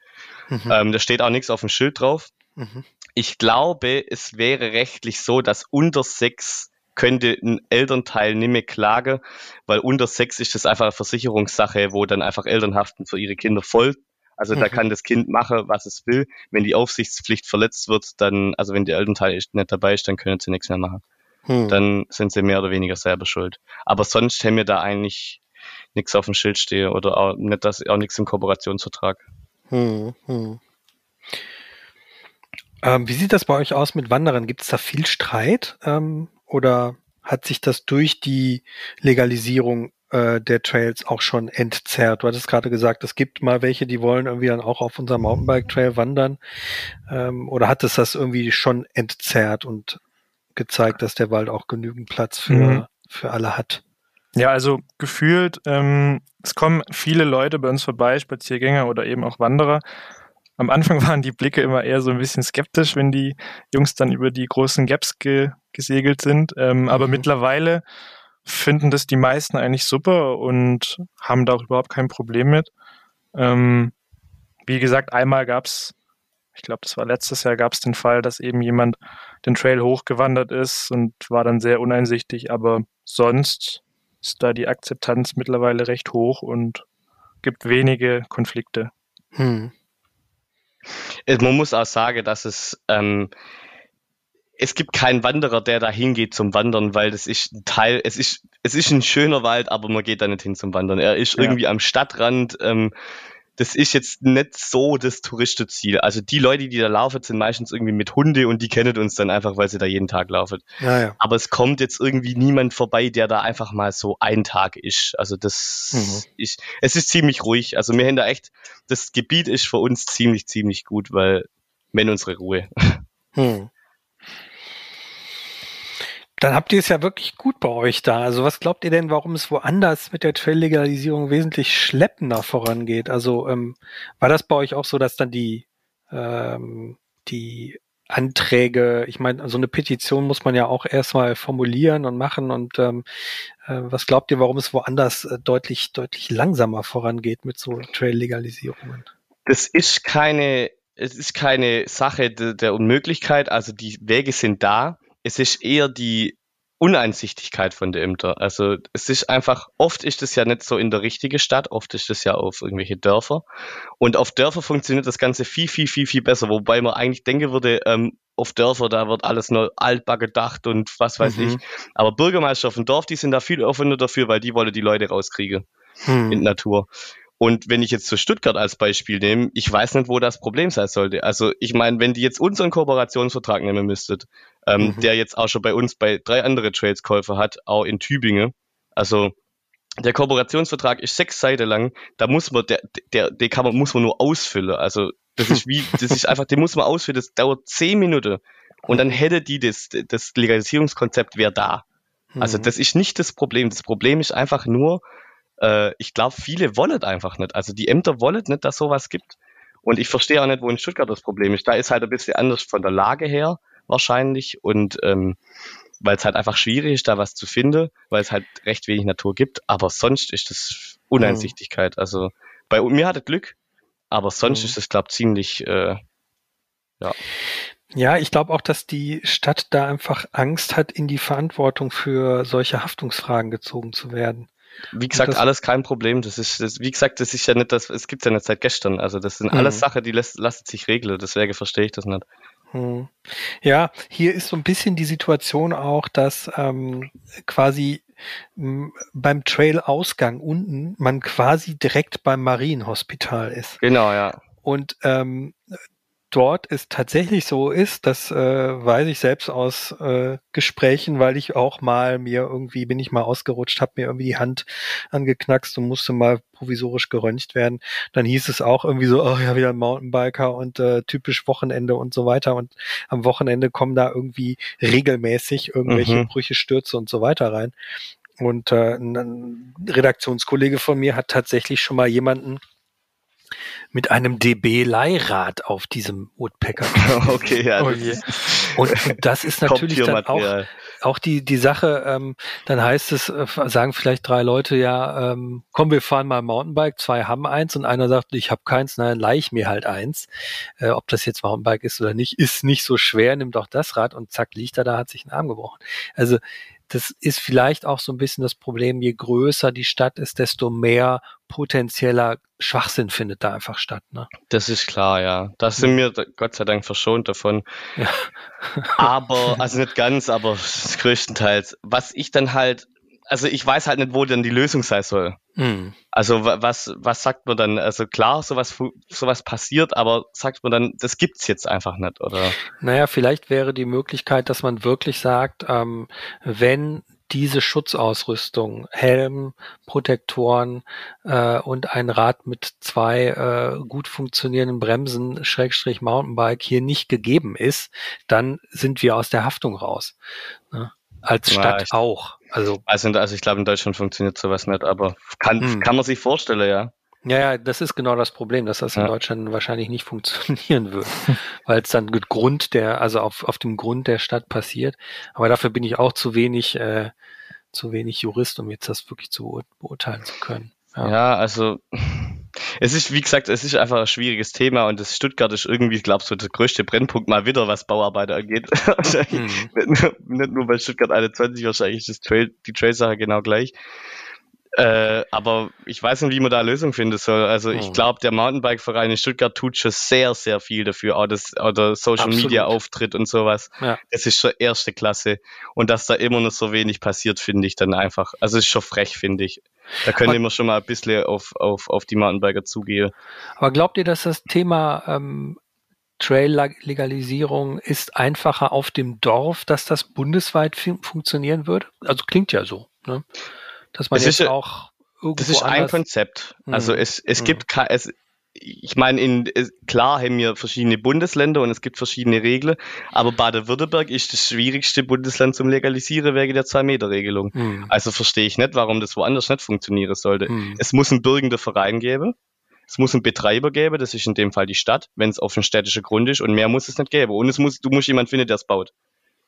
Mhm. Ähm, da steht auch nichts auf dem Schild drauf. Mhm. Ich glaube, es wäre rechtlich so, dass unter sechs könnte ein Elternteil nicht mehr klagen, weil unter sechs ist das einfach eine Versicherungssache, wo dann einfach Eltern haften für ihre Kinder voll. Also mhm. da kann das Kind machen, was es will. Wenn die Aufsichtspflicht verletzt wird, dann, also wenn der Elternteil nicht dabei ist, dann können sie nichts mehr machen. Mhm. Dann sind sie mehr oder weniger selber schuld. Aber sonst haben wir da eigentlich nichts auf dem Schild stehen oder auch nicht, dass auch nichts im Kooperationsvertrag. Hm, hm. Ähm, wie sieht das bei euch aus mit Wanderern? Gibt es da viel Streit ähm, oder hat sich das durch die Legalisierung äh, der Trails auch schon entzerrt? Du hattest gerade gesagt, es gibt mal welche, die wollen irgendwie dann auch auf unserem Mountainbike-Trail wandern. Ähm, oder hat es das irgendwie schon entzerrt und gezeigt, dass der Wald auch genügend Platz für, mhm. für alle hat? Ja, also gefühlt, ähm, es kommen viele Leute bei uns vorbei, Spaziergänger oder eben auch Wanderer, am Anfang waren die Blicke immer eher so ein bisschen skeptisch, wenn die Jungs dann über die großen Gaps ge gesegelt sind. Ähm, aber mhm. mittlerweile finden das die meisten eigentlich super und haben da auch überhaupt kein Problem mit. Ähm, wie gesagt, einmal gab es, ich glaube, das war letztes Jahr, gab es den Fall, dass eben jemand den Trail hochgewandert ist und war dann sehr uneinsichtig, aber sonst ist da die Akzeptanz mittlerweile recht hoch und gibt wenige Konflikte. Hm. Man muss auch sagen, dass es ähm, es gibt keinen Wanderer, der da hingeht zum Wandern, weil das ist ein Teil, es ist, es ist ein schöner Wald, aber man geht da nicht hin zum Wandern. Er ist ja. irgendwie am Stadtrand. Ähm, das ist jetzt nicht so das Touristenziel. Also die Leute, die da laufen, sind meistens irgendwie mit Hunde und die kennen uns dann einfach, weil sie da jeden Tag laufen. Ja, ja. Aber es kommt jetzt irgendwie niemand vorbei, der da einfach mal so ein Tag ist. Also das mhm. ist, es ist ziemlich ruhig. Also wir haben da echt, das Gebiet ist für uns ziemlich, ziemlich gut, weil wir haben unsere Ruhe. Mhm. Dann habt ihr es ja wirklich gut bei euch da. Also was glaubt ihr denn, warum es woanders mit der Trail-Legalisierung wesentlich schleppender vorangeht? Also ähm, war das bei euch auch so, dass dann die, ähm, die Anträge, ich meine, so eine Petition muss man ja auch erstmal formulieren und machen und ähm, äh, was glaubt ihr, warum es woanders äh, deutlich, deutlich langsamer vorangeht mit so Trail-Legalisierungen? Das ist keine, es ist keine Sache de, der Unmöglichkeit, also die Wege sind da es ist eher die Uneinsichtigkeit von der Ämter. Also es ist einfach, oft ist es ja nicht so in der richtigen Stadt, oft ist es ja auf irgendwelche Dörfer. Und auf Dörfer funktioniert das Ganze viel, viel, viel, viel besser. Wobei man eigentlich denken würde, ähm, auf Dörfer, da wird alles nur altbar gedacht und was weiß mhm. ich. Aber Bürgermeister auf dem Dorf, die sind da viel offener dafür, weil die wollen die Leute rauskriegen mhm. in Natur. Und wenn ich jetzt zu Stuttgart als Beispiel nehme, ich weiß nicht, wo das Problem sein sollte. Also ich meine, wenn die jetzt unseren Kooperationsvertrag nehmen müsstet, ähm, mhm. der jetzt auch schon bei uns bei drei andere Trades Käufer hat, auch in Tübingen. Also der Kooperationsvertrag ist sechs Seiten lang. Da muss man, der, der, der kann man, muss man nur ausfüllen. Also das ist wie, das ist einfach, den muss man ausfüllen. Das dauert zehn Minuten. Und dann hätte die das, das Legalisierungskonzept wäre da. Also mhm. das ist nicht das Problem. Das Problem ist einfach nur, äh, ich glaube, viele wollen einfach nicht. Also die Ämter wollen nicht, dass sowas gibt. Und ich verstehe auch nicht, wo in Stuttgart das Problem ist. Da ist halt ein bisschen anders von der Lage her wahrscheinlich und ähm, weil es halt einfach schwierig ist, da was zu finden, weil es halt recht wenig Natur gibt. Aber sonst ist das Uneinsichtigkeit. Mhm. Also bei mir hatte Glück, aber sonst mhm. ist es, glaube ich, ziemlich äh, ja. Ja, ich glaube auch, dass die Stadt da einfach Angst hat, in die Verantwortung für solche Haftungsfragen gezogen zu werden. Wie gesagt, alles kein Problem. Das ist, das, wie gesagt, das ist ja nicht das, es gibt ja nicht seit gestern. Also das sind alles mhm. Sachen, die lässt, lassen sich regeln. Deswegen verstehe ich das nicht. Hm. Ja, hier ist so ein bisschen die Situation auch, dass ähm, quasi beim Trail-Ausgang unten man quasi direkt beim Marienhospital ist. Genau, ja. Und ähm, dort es tatsächlich so ist, das äh, weiß ich selbst aus äh, Gesprächen, weil ich auch mal mir irgendwie bin ich mal ausgerutscht, habe mir irgendwie die Hand angeknackst und musste mal provisorisch geröntgt werden. Dann hieß es auch irgendwie so, oh ja, wieder ein Mountainbiker und äh, typisch Wochenende und so weiter. Und am Wochenende kommen da irgendwie regelmäßig irgendwelche mhm. Brüche, Stürze und so weiter rein. Und äh, ein Redaktionskollege von mir hat tatsächlich schon mal jemanden mit einem DB-Leihrad auf diesem Woodpecker. okay, ja. Oh und, und, das ist natürlich dann auch, auch die, die Sache, ähm, dann heißt es, äh, sagen vielleicht drei Leute, ja, ähm, komm, wir fahren mal Mountainbike, zwei haben eins und einer sagt, ich habe keins, nein, leih ich mir halt eins. Äh, ob das jetzt Mountainbike ist oder nicht, ist nicht so schwer, nimm doch das Rad und zack, liegt er da, hat sich einen Arm gebrochen. Also das ist vielleicht auch so ein bisschen das Problem, je größer die Stadt ist, desto mehr potenzieller Schwachsinn findet da einfach statt. Ne? Das ist klar, ja. Da sind wir Gott sei Dank verschont davon. Ja. aber, also nicht ganz, aber größtenteils. Was ich dann halt also ich weiß halt nicht, wo denn die Lösung sein soll. Hm. Also was, was sagt man dann? Also klar, sowas, sowas passiert, aber sagt man dann, das gibt's jetzt einfach nicht, oder? Naja, vielleicht wäre die Möglichkeit, dass man wirklich sagt, ähm, wenn diese Schutzausrüstung, Helm, Protektoren äh, und ein Rad mit zwei äh, gut funktionierenden Bremsen, Schrägstrich Mountainbike hier nicht gegeben ist, dann sind wir aus der Haftung raus. Ne? Als Stadt ja, auch. Also, also, also ich glaube, in Deutschland funktioniert sowas nicht, aber kann, hm. kann man sich vorstellen, ja. Ja, ja, das ist genau das Problem, dass das in ja. Deutschland wahrscheinlich nicht funktionieren wird, weil es dann mit Grund der, also auf, auf dem Grund der Stadt passiert. Aber dafür bin ich auch zu wenig, äh, zu wenig Jurist, um jetzt das wirklich zu beurteilen zu können. Ja, ja also es ist, wie gesagt, es ist einfach ein schwieriges Thema und das Stuttgart ist irgendwie, ich glaube, so der größte Brennpunkt mal wieder, was Bauarbeiter angeht. mhm. nicht, nur, nicht, nur, bei Stuttgart 21, wahrscheinlich ist Trail, die Trail-Sache genau gleich. Äh, aber ich weiß nicht, wie man da eine Lösung finden soll. Also ich hm. glaube, der Mountainbike-Verein in Stuttgart tut schon sehr, sehr viel dafür. Auch das, auch der Social-Media-Auftritt und sowas. Ja. Das ist schon erste Klasse. Und dass da immer noch so wenig passiert, finde ich dann einfach. Also ist schon frech, finde ich. Da können wir schon mal ein bisschen auf, auf, auf die Mountainbiker zugehen. Aber glaubt ihr, dass das Thema ähm, Trail-Legalisierung ist einfacher auf dem Dorf, dass das bundesweit fun funktionieren würde? Also klingt ja so. Ne? dass man es jetzt ist, auch irgendwo Das ist ein Konzept. Hm. Also es, es hm. gibt es, ich meine, in, klar haben wir verschiedene Bundesländer und es gibt verschiedene Regeln, aber Baden-Württemberg ist das schwierigste Bundesland zum Legalisieren wegen der Zwei-Meter-Regelung. Hm. Also verstehe ich nicht, warum das woanders nicht funktionieren sollte. Hm. Es muss einen bürgenden Verein geben, es muss einen Betreiber geben, das ist in dem Fall die Stadt, wenn es auf einem städtischen Grund ist und mehr muss es nicht geben. Und es muss, du musst jemanden finden, der es baut.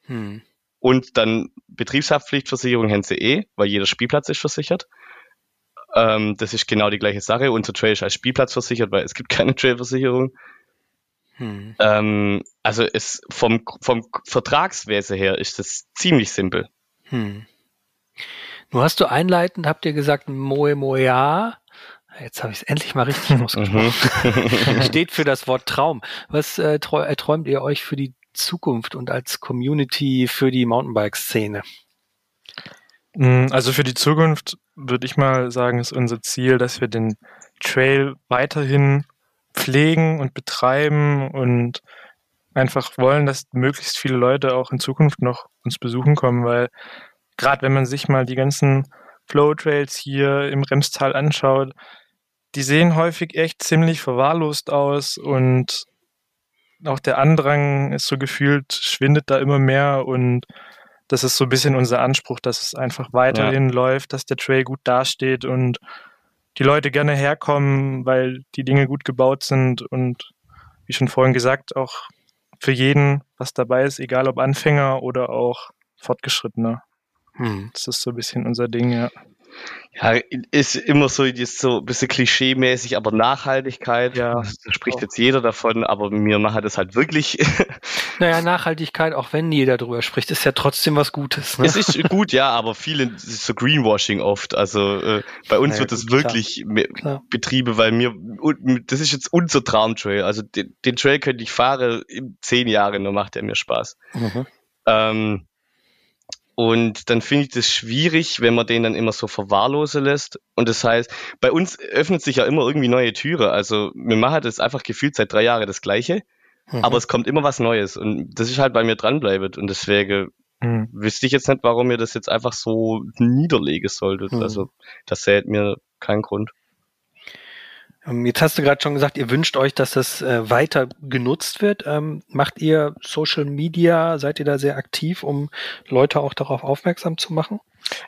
Hm. Und dann Betriebshaftpflichtversicherung haben sie eh, weil jeder Spielplatz ist versichert. Ähm, das ist genau die gleiche Sache. Unser Trail ist als Spielplatz versichert, weil es gibt keine Trailversicherung. Hm. Ähm, also es vom, vom Vertragswesen her ist das ziemlich simpel. Hm. Nun hast du einleitend, habt ihr gesagt, Moe Moea. Jetzt habe ich es endlich mal richtig ausgesprochen. Mhm. Steht für das Wort Traum. Was äh, träumt ihr euch für die Zukunft und als Community für die Mountainbike-Szene? Mm, also für die Zukunft würde ich mal sagen, ist unser Ziel, dass wir den Trail weiterhin pflegen und betreiben und einfach wollen, dass möglichst viele Leute auch in Zukunft noch uns besuchen kommen, weil gerade wenn man sich mal die ganzen Flow Trails hier im Remstal anschaut, die sehen häufig echt ziemlich verwahrlost aus und auch der Andrang ist so gefühlt, schwindet da immer mehr und das ist so ein bisschen unser Anspruch, dass es einfach weiterhin ja. läuft, dass der Trail gut dasteht und die Leute gerne herkommen, weil die Dinge gut gebaut sind und wie schon vorhin gesagt, auch für jeden was dabei ist, egal ob Anfänger oder auch Fortgeschrittener. Hm. Das ist so ein bisschen unser Ding, ja. Ja, ist immer so, ist so ein bisschen klischee-mäßig, aber Nachhaltigkeit, ja, da spricht auch. jetzt jeder davon, aber mir macht das halt wirklich. Naja, Nachhaltigkeit, auch wenn jeder drüber spricht, ist ja trotzdem was Gutes. Ne? Es ist gut, ja, aber viele, ist so Greenwashing oft. Also äh, bei uns naja, wird es wirklich klar. Betriebe, weil mir, das ist jetzt unser Traumtrail. Also den, den Trail könnte ich fahren in zehn Jahren, nur macht er mir Spaß. Mhm. Ähm, und dann finde ich das schwierig, wenn man den dann immer so verwahrlosen lässt. Und das heißt, bei uns öffnet sich ja immer irgendwie neue Türe. Also wir machen das einfach gefühlt seit drei Jahren das Gleiche. Mhm. Aber es kommt immer was Neues. Und das ist halt bei mir dranbleibt. Und deswegen mhm. wüsste ich jetzt nicht, warum ihr das jetzt einfach so niederlegen solltet. Mhm. Also das sähe mir keinen Grund. Ähm, jetzt hast du gerade schon gesagt, ihr wünscht euch, dass das äh, weiter genutzt wird. Ähm, macht ihr Social Media? Seid ihr da sehr aktiv, um Leute auch darauf aufmerksam zu machen?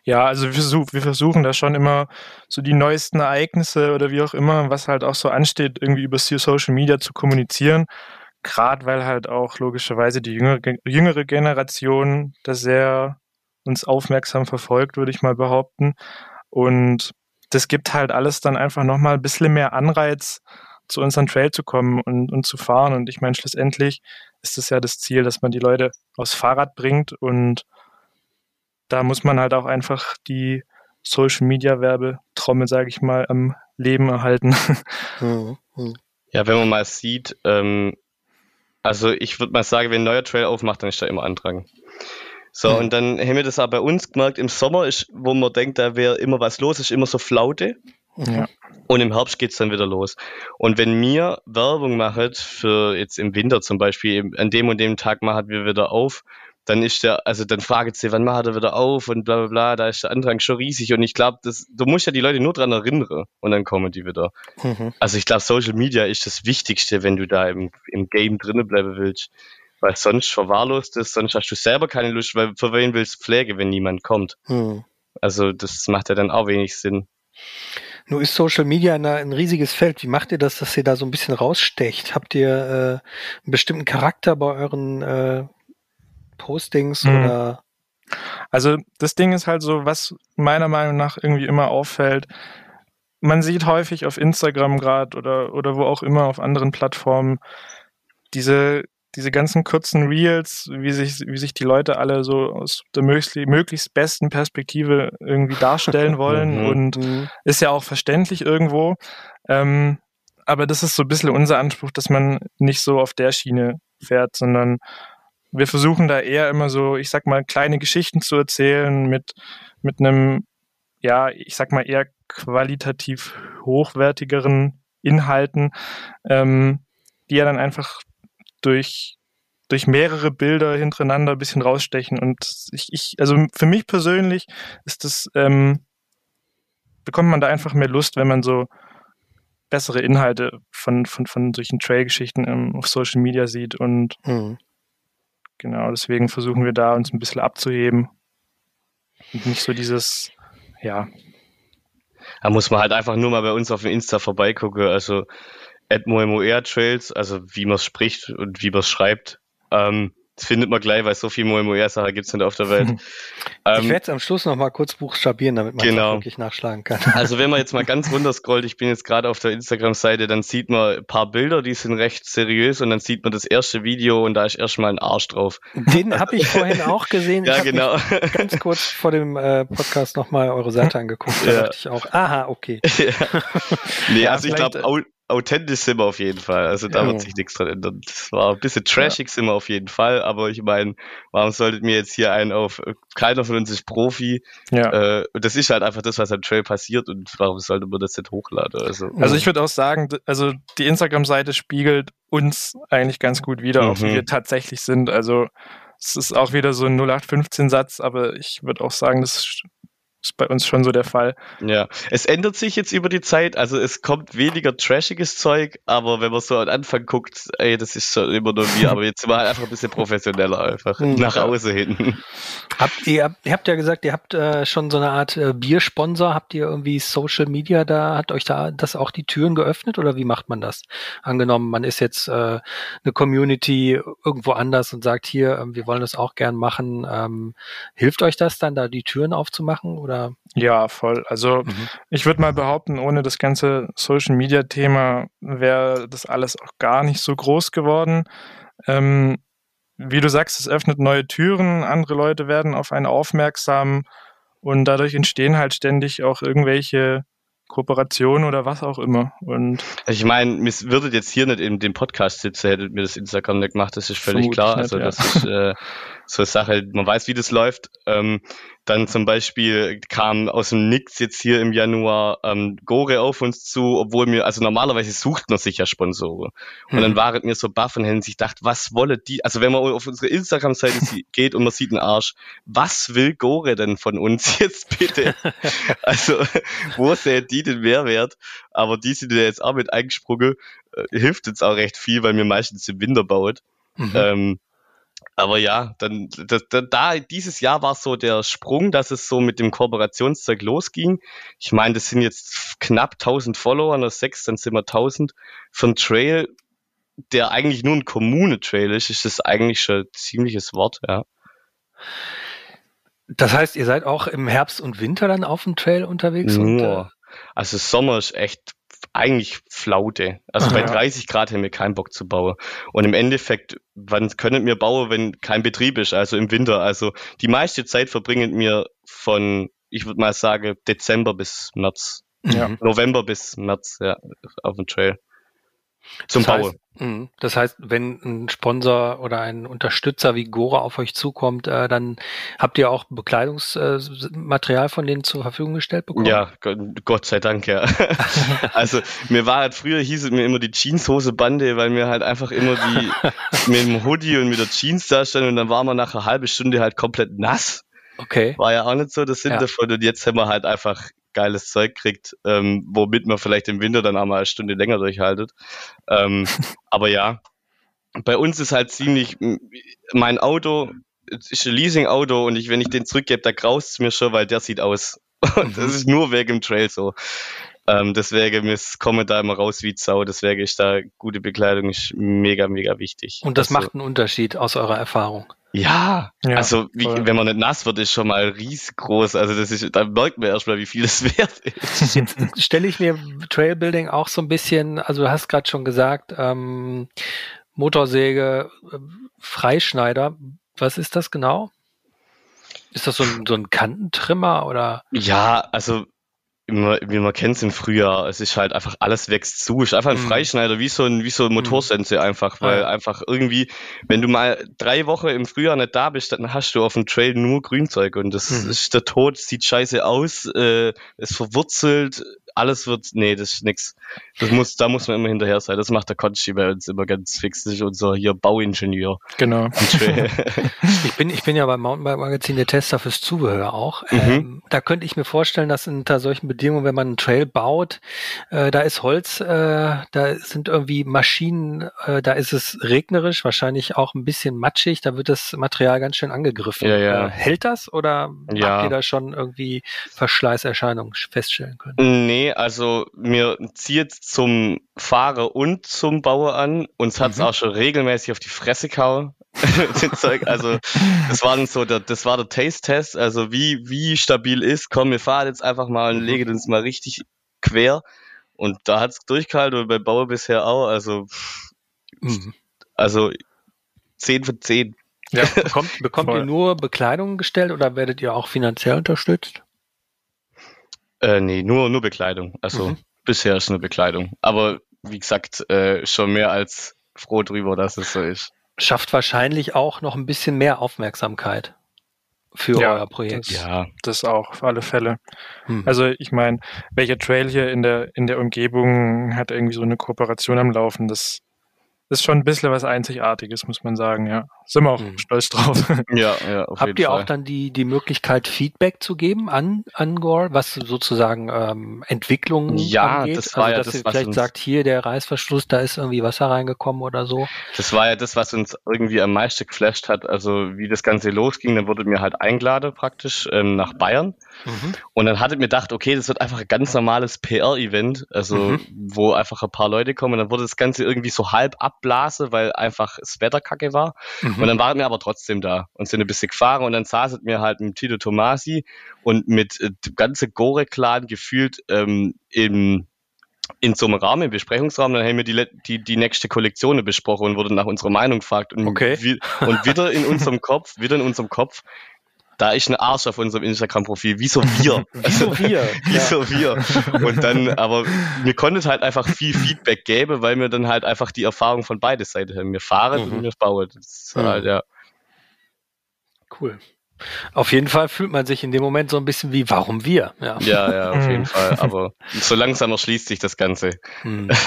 Ja, also wir, versuch, wir versuchen da schon immer so die neuesten Ereignisse oder wie auch immer, was halt auch so ansteht, irgendwie über Social Media zu kommunizieren. Gerade weil halt auch logischerweise die jüngere, jüngere Generation das sehr uns aufmerksam verfolgt, würde ich mal behaupten. Und das gibt halt alles dann einfach nochmal ein bisschen mehr Anreiz, zu unserem Trail zu kommen und, und zu fahren. Und ich meine, schlussendlich ist es ja das Ziel, dass man die Leute aufs Fahrrad bringt und da muss man halt auch einfach die Social Media Werbetrommel, sage ich mal, am Leben erhalten. Mhm. Ja, wenn man mal sieht, ähm, also ich würde mal sagen, wenn ein neuer Trail aufmacht, dann ist da immer Andrang. So, mhm. und dann haben wir das auch bei uns gemerkt, im Sommer ist, wo man denkt, da wäre immer was los, ist immer so Flaute. Ja. Und im Herbst geht es dann wieder los. Und wenn mir Werbung macht, für jetzt im Winter zum Beispiel, an dem und dem Tag machen wir wieder auf, dann ist der, also dann fragt sie, wann macht er wieder auf und bla bla bla, da ist der Andrang schon riesig und ich glaube, du musst ja die Leute nur dran erinnern und dann kommen die wieder. Mhm. Also ich glaube, Social Media ist das Wichtigste, wenn du da im, im Game drinnen bleiben willst, weil sonst verwahrlost ist, sonst hast du selber keine Lust, weil für wen willst du Pflege, wenn niemand kommt? Mhm. Also das macht ja dann auch wenig Sinn. Nur ist Social Media ein, ein, riesiges Feld. Wie macht ihr das, dass ihr da so ein bisschen rausstecht? Habt ihr äh, einen bestimmten Charakter bei euren äh, Postings mhm. oder? Also das Ding ist halt so, was meiner Meinung nach irgendwie immer auffällt. Man sieht häufig auf Instagram gerade oder, oder wo auch immer auf anderen Plattformen diese, diese ganzen kurzen Reels, wie sich, wie sich die Leute alle so aus der möglichst, möglichst besten Perspektive irgendwie darstellen wollen. Mhm. Und mhm. ist ja auch verständlich irgendwo. Ähm, aber das ist so ein bisschen unser Anspruch, dass man nicht so auf der Schiene fährt, sondern wir versuchen da eher immer so, ich sag mal, kleine Geschichten zu erzählen mit, mit einem, ja, ich sag mal, eher qualitativ hochwertigeren Inhalten, ähm, die ja dann einfach durch, durch mehrere Bilder hintereinander ein bisschen rausstechen. Und ich, ich also für mich persönlich ist das, ähm, bekommt man da einfach mehr Lust, wenn man so bessere Inhalte von, von, von solchen Trail-Geschichten ähm, auf Social Media sieht und mhm. Genau, deswegen versuchen wir da uns ein bisschen abzuheben. Und nicht so dieses, ja. Da muss man halt einfach nur mal bei uns auf dem Insta vorbeigucken. Also at Trails, also wie man es spricht und wie man es schreibt. Ähm, das findet man gleich, weil so viel Moe-Moe-Sache gibt es nicht auf der Welt. ich ähm, werde es am Schluss nochmal kurz buchstabieren, damit man genau. wirklich nachschlagen kann. Also wenn man jetzt mal ganz runter scrollt, ich bin jetzt gerade auf der Instagram-Seite, dann sieht man ein paar Bilder, die sind recht seriös und dann sieht man das erste Video und da ist erstmal ein Arsch drauf. Den habe ich vorhin auch gesehen. ja, genau. ganz kurz vor dem äh, Podcast nochmal eure Seite angeguckt. Da ja. dachte ich auch, aha, okay. ja. Nee, ja, also ich glaube, authentisch sind wir auf jeden Fall. Also da ja. wird sich nichts dran ändern. Das war ein bisschen trashig sind wir auf jeden Fall, aber ich meine, warum solltet mir jetzt hier einen auf, keiner von uns ist Profi. Ja. Äh, und das ist halt einfach das, was am Trail passiert und warum sollte man das nicht hochladen? Also, also ich würde auch sagen, also die Instagram-Seite spiegelt uns eigentlich ganz gut wieder, mhm. auch wie wir tatsächlich sind. Also es ist auch wieder so ein 0815-Satz, aber ich würde auch sagen, das ist bei uns schon so der Fall. Ja, es ändert sich jetzt über die Zeit. Also es kommt weniger trashiges Zeug, aber wenn man so am Anfang guckt, ey, das ist schon immer nur wir, aber jetzt sind wir halt einfach ein bisschen professioneller einfach mhm. nach Hause hin. Habt ihr, ihr habt ja gesagt, ihr habt äh, schon so eine Art äh, Biersponsor. Habt ihr irgendwie Social Media da? Hat euch da das auch die Türen geöffnet oder wie macht man das? Angenommen, man ist jetzt äh, eine Community irgendwo anders und sagt hier, äh, wir wollen das auch gern machen. Ähm, hilft euch das dann, da die Türen aufzumachen? oder? Ja, voll. Also mhm. ich würde mal behaupten, ohne das ganze Social Media Thema wäre das alles auch gar nicht so groß geworden. Ähm, wie du sagst, es öffnet neue Türen, andere Leute werden auf einen aufmerksam und dadurch entstehen halt ständig auch irgendwelche Kooperation oder was auch immer. Und also ich meine, mir würdet jetzt hier nicht in dem Podcast sitzen, hättet mir das Instagram nicht gemacht, das ist völlig klar. Nicht, also das ist äh, so eine Sache, man weiß, wie das läuft. Ähm, dann zum Beispiel kam aus dem Nix jetzt hier im Januar ähm, Gore auf uns zu, obwohl mir, also normalerweise sucht man sich ja Sponsoren. Und hm. dann waren mir so baff und hätten sich gedacht, was wolle die, also wenn man auf unsere Instagram-Seite geht und man sieht einen Arsch, was will Gore denn von uns jetzt bitte? also, wo sähe die den Mehrwert? Aber die sind ja jetzt auch mit eingesprungen, äh, hilft jetzt auch recht viel, weil mir meistens im Winter baut. Mhm. Ähm, aber ja, dann da, da dieses Jahr war so der Sprung, dass es so mit dem Kooperationszeug losging. Ich meine, das sind jetzt knapp 1000 Follower, nur sechs, dann sind wir 1000. Für einen Trail, der eigentlich nur ein Kommune-Trail ist, ist das eigentlich schon ein ziemliches Wort, ja. Das heißt, ihr seid auch im Herbst und Winter dann auf dem Trail unterwegs? Nur. Und, äh also Sommer ist echt eigentlich Flaute. Also bei Ja. 30 Grad haben wir keinen Bock zu bauen. Und im Endeffekt, wann können wir bauen, wenn kein Betrieb ist, also im Winter? Also die meiste Zeit verbringen wir von, ich würde mal sagen, Dezember bis März. Ja. November bis März, ja, auf dem Trail. Zum das heißt, Bauen. mh, das heißt, wenn ein Sponsor oder ein Unterstützer wie Gora auf euch zukommt, äh, dann habt ihr auch Bekleidungsmaterial von denen zur Verfügung gestellt bekommen? Ja, Gott, sei Dank, ja. also mir war halt früher hieß es mir immer die Jeanshose Bande, weil mir halt einfach immer die mit dem Hoodie und mit der Jeans da standen und dann waren wir nach einer halben Stunde halt komplett nass. Okay. War ja auch nicht so der Sinn Ja. davon und jetzt haben wir halt einfach geiles Zeug kriegt, ähm, womit man vielleicht im Winter dann auch mal eine Stunde länger durchhaltet. Ähm, aber ja, bei uns ist halt ziemlich, mein Auto ist ein Leasing-Auto und ich, wenn ich den zurückgebe, da graust es mir schon, weil der sieht aus. Und das ist nur wegen dem Trail so. Ähm, deswegen ist, komme da immer raus wie Sau. Deswegen ist da gute Bekleidung ist mega, mega wichtig. Und das Also, macht einen Unterschied aus eurer Erfahrung. Ja, Ja, also wie, wenn man nicht nass wird, ist schon mal riesengroß. Also das ist, da merkt man erstmal, wie viel das wert ist. Jetzt stelle ich mir Trailbuilding auch so ein bisschen, also du hast gerade schon gesagt, ähm, Motorsäge, äh, Freischneider. Was ist das genau? Ist das so ein, so ein Kantentrimmer oder? Ja, also immer, wie man kennt es im Frühjahr, es ist halt einfach alles wächst zu, ist einfach ein Mhm. Freischneider, wie so ein, wie so ein Motorsense einfach, weil Ah, ja. einfach irgendwie, wenn du mal drei Wochen im Frühjahr nicht da bist, dann hast du auf dem Trail nur Grünzeug und das Mhm. ist der Tod, sieht scheiße aus, äh, es verwurzelt, alles wird, nee, das ist nix. Das muss, da muss man immer hinterher sein. Das macht der Konsti bei uns immer ganz fix. Das ist unser hier Bauingenieur. Genau. Ich bin, ich bin ja beim Mountainbike Magazin der Tester fürs Zubehör auch. Mhm. Ähm, da könnte ich mir vorstellen, dass unter solchen Bedingungen, wenn man einen Trail baut, äh, da ist Holz, äh, da sind irgendwie Maschinen, äh, da ist es regnerisch, wahrscheinlich auch ein bisschen matschig, da wird das Material ganz schön angegriffen. Ja, ja. Äh, hält das oder Ja. habt ihr da schon irgendwie Verschleißerscheinungen feststellen können? Nee, also mir zieht zum Fahrer und zum Bauer an. Uns hat's Mhm. auch schon regelmäßig auf die Fresse gehauen. Also das war dann so der, das war der Taste-Test. Also wie, wie stabil ist, komm, wir fahren jetzt einfach mal und legen uns mal richtig quer. Und da hat's durchgehalten und bei Bauer bisher auch. Also, Mhm. also 10 von 10. Ja, Bekommt, bekommt ihr nur Bekleidung gestellt oder werdet ihr auch finanziell unterstützt? Äh, nee, nur, nur Bekleidung. Also Mhm. bisher ist nur Bekleidung. Aber wie gesagt, äh, schon mehr als froh drüber, dass es so ist. Schafft wahrscheinlich auch noch ein bisschen mehr Aufmerksamkeit für Ja, euer Projekt. das- Ja, das auch, auf alle Fälle. Hm. Also ich meine, welcher Trail hier in der, in der Umgebung hat irgendwie so eine Kooperation am Laufen? Das ist schon ein bisschen was Einzigartiges, muss man sagen, ja. Sind wir auch Mhm. stolz drauf. ja, ja, Habt ihr Fall. auch dann die, die Möglichkeit, Feedback zu geben an, an Gore, was sozusagen ähm, Entwicklung Ja, angeht? das war also, ja dass das, ihr was vielleicht uns- sagt, hier der Reißverschluss, da ist irgendwie Wasser reingekommen oder so. Das war ja das, was uns irgendwie am meisten geflasht hat. Also wie das Ganze losging, dann wurde mir halt eingeladen praktisch ähm, nach Bayern. Und dann hatte ich mir gedacht, okay, das wird einfach ein ganz normales PR-Event, also Mhm. wo einfach ein paar Leute kommen. Und dann wurde das Ganze irgendwie so halb abblase, weil einfach das Wetter kacke war. Mhm. Und dann waren wir aber trotzdem da und sind ein bisschen gefahren und dann saßen wir halt mit Tito Tomasi und mit äh, dem ganzen Gore-Clan gefühlt ähm, im in so einem Rahmen, im Besprechungsraum, dann haben wir die, die, die nächste Kollektion besprochen und wurden nach unserer Meinung gefragt. Und, Okay. wie, und wieder in unserem Kopf, wieder in unserem Kopf, da ist ein Arsch auf unserem Instagram-Profil. Wieso wir? Wieso wir? Wieso wir? Und dann, aber mir konnte halt einfach viel Feedback geben, weil wir dann halt einfach die Erfahrung von beide Seiten haben. Wir fahren Mhm. und wir bauen. Das ist Mhm. halt, ja. Cool. Auf jeden Fall fühlt man sich in dem Moment so ein bisschen wie, warum wir? Ja. Ja, ja, auf Mhm. jeden Fall. Aber so langsam erschließt sich das Ganze. Hm.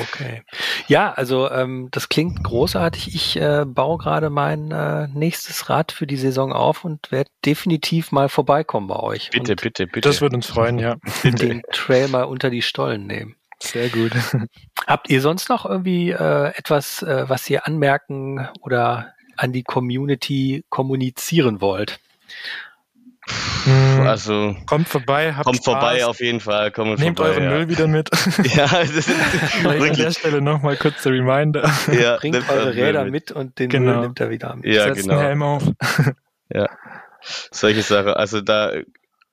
Okay. Ja, also ähm, das klingt großartig. Ich äh, baue gerade mein äh, nächstes Rad für die Saison auf und werde definitiv mal vorbeikommen bei euch. Bitte, und bitte, bitte. Das würde uns freuen, ja. den Trail mal unter die Stollen nehmen. Sehr gut. Habt ihr sonst noch irgendwie äh, etwas, äh, was ihr anmerken oder an die Community kommunizieren wollt? Hm, also, kommt vorbei, habt kommt Spaß, vorbei auf jeden Fall. Kommt Nehmt vorbei, euren ja. Müll wieder mit. Ja, das ist Vielleicht an der. Stelle nochmal kurz der Reminder. Ja, Bringt eure Räder mit und den Genau. Müll nimmt er wieder mit. Ja, Setzt genau. einen Helm auf. Solche Sachen. Also da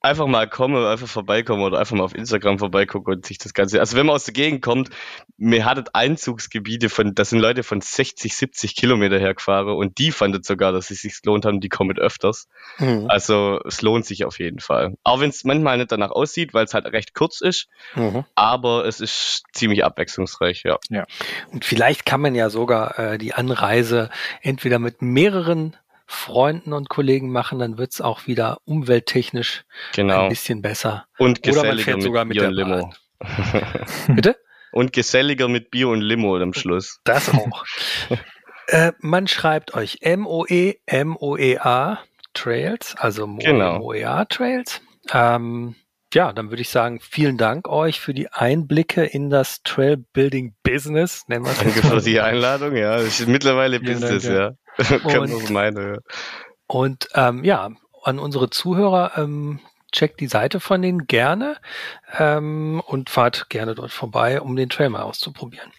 einfach mal kommen, einfach vorbeikommen oder einfach mal auf Instagram vorbeigucken und sich das Ganze. Also wenn man aus der Gegend kommt, mir hattet Einzugsgebiete von, das sind Leute von 60, 70 Kilometer hergefahren und die fandet sogar, dass es sich gelohnt haben, die kommen öfters. Mhm. Also es lohnt sich auf jeden Fall. Auch wenn es manchmal nicht danach aussieht, weil es halt recht kurz ist, mhm. aber es ist ziemlich abwechslungsreich, ja. ja. Und vielleicht kann man ja sogar äh, die Anreise entweder mit mehreren Freunden und Kollegen machen, dann wird's auch wieder umwelttechnisch genau. ein bisschen besser. Und geselliger mit sogar mit Bier und Limo. Bitte? Und geselliger mit Bier und Limo am Schluss. Das auch. äh, man schreibt euch M-O-E, M-O-E-A Trails, also Moea genau. Trails. Ähm, ja, dann würde ich sagen, vielen Dank euch für die Einblicke in das Trailbuilding Business. Nennen wir Danke für die Einladung, ja. Das ist mittlerweile Business, Dank, ja. und, meine. Und ähm, ja, an unsere Zuhörer, ähm, checkt die Seite von denen gerne ähm, und fahrt gerne dort vorbei, um den Trail mal auszuprobieren.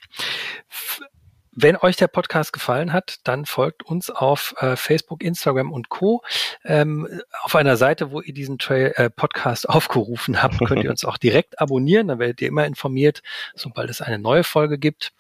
Wenn euch der Podcast gefallen hat, dann folgt uns auf äh, Facebook, Instagram und Co. Ähm, auf einer Seite, wo ihr diesen Trail, äh, Podcast aufgerufen habt, könnt ihr uns auch direkt abonnieren. Dann werdet ihr immer informiert, sobald es eine neue Folge gibt.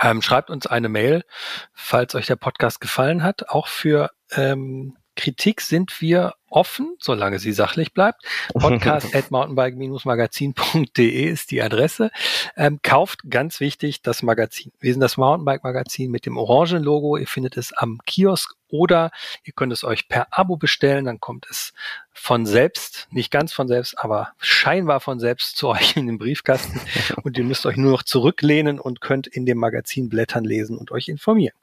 Ähm, schreibt uns eine Mail, falls euch der Podcast gefallen hat. Auch für ähm, Kritik sind wir offen, solange sie sachlich bleibt. Podcast at mountainbike-magazin.de ist die Adresse. Ähm, kauft ganz wichtig das Magazin. Wir sind das Mountainbike-Magazin mit dem orangen Logo. Ihr findet es am Kiosk oder ihr könnt es euch per Abo bestellen. Dann kommt es von selbst, nicht ganz von selbst, aber scheinbar von selbst zu euch in den Briefkasten. Und ihr müsst euch nur noch zurücklehnen und könnt in dem Magazin blättern, lesen und euch informieren.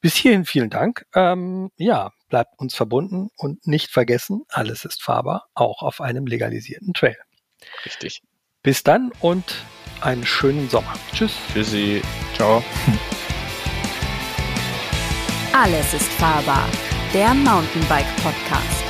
Bis hierhin vielen Dank. Ähm, ja, bleibt uns verbunden und nicht vergessen, alles ist fahrbar, auch auf einem legalisierten Trail. Richtig. Bis dann und einen schönen Sommer. Tschüss. Tschüssi. Ciao. Alles ist fahrbar. Der Mountainbike Podcast.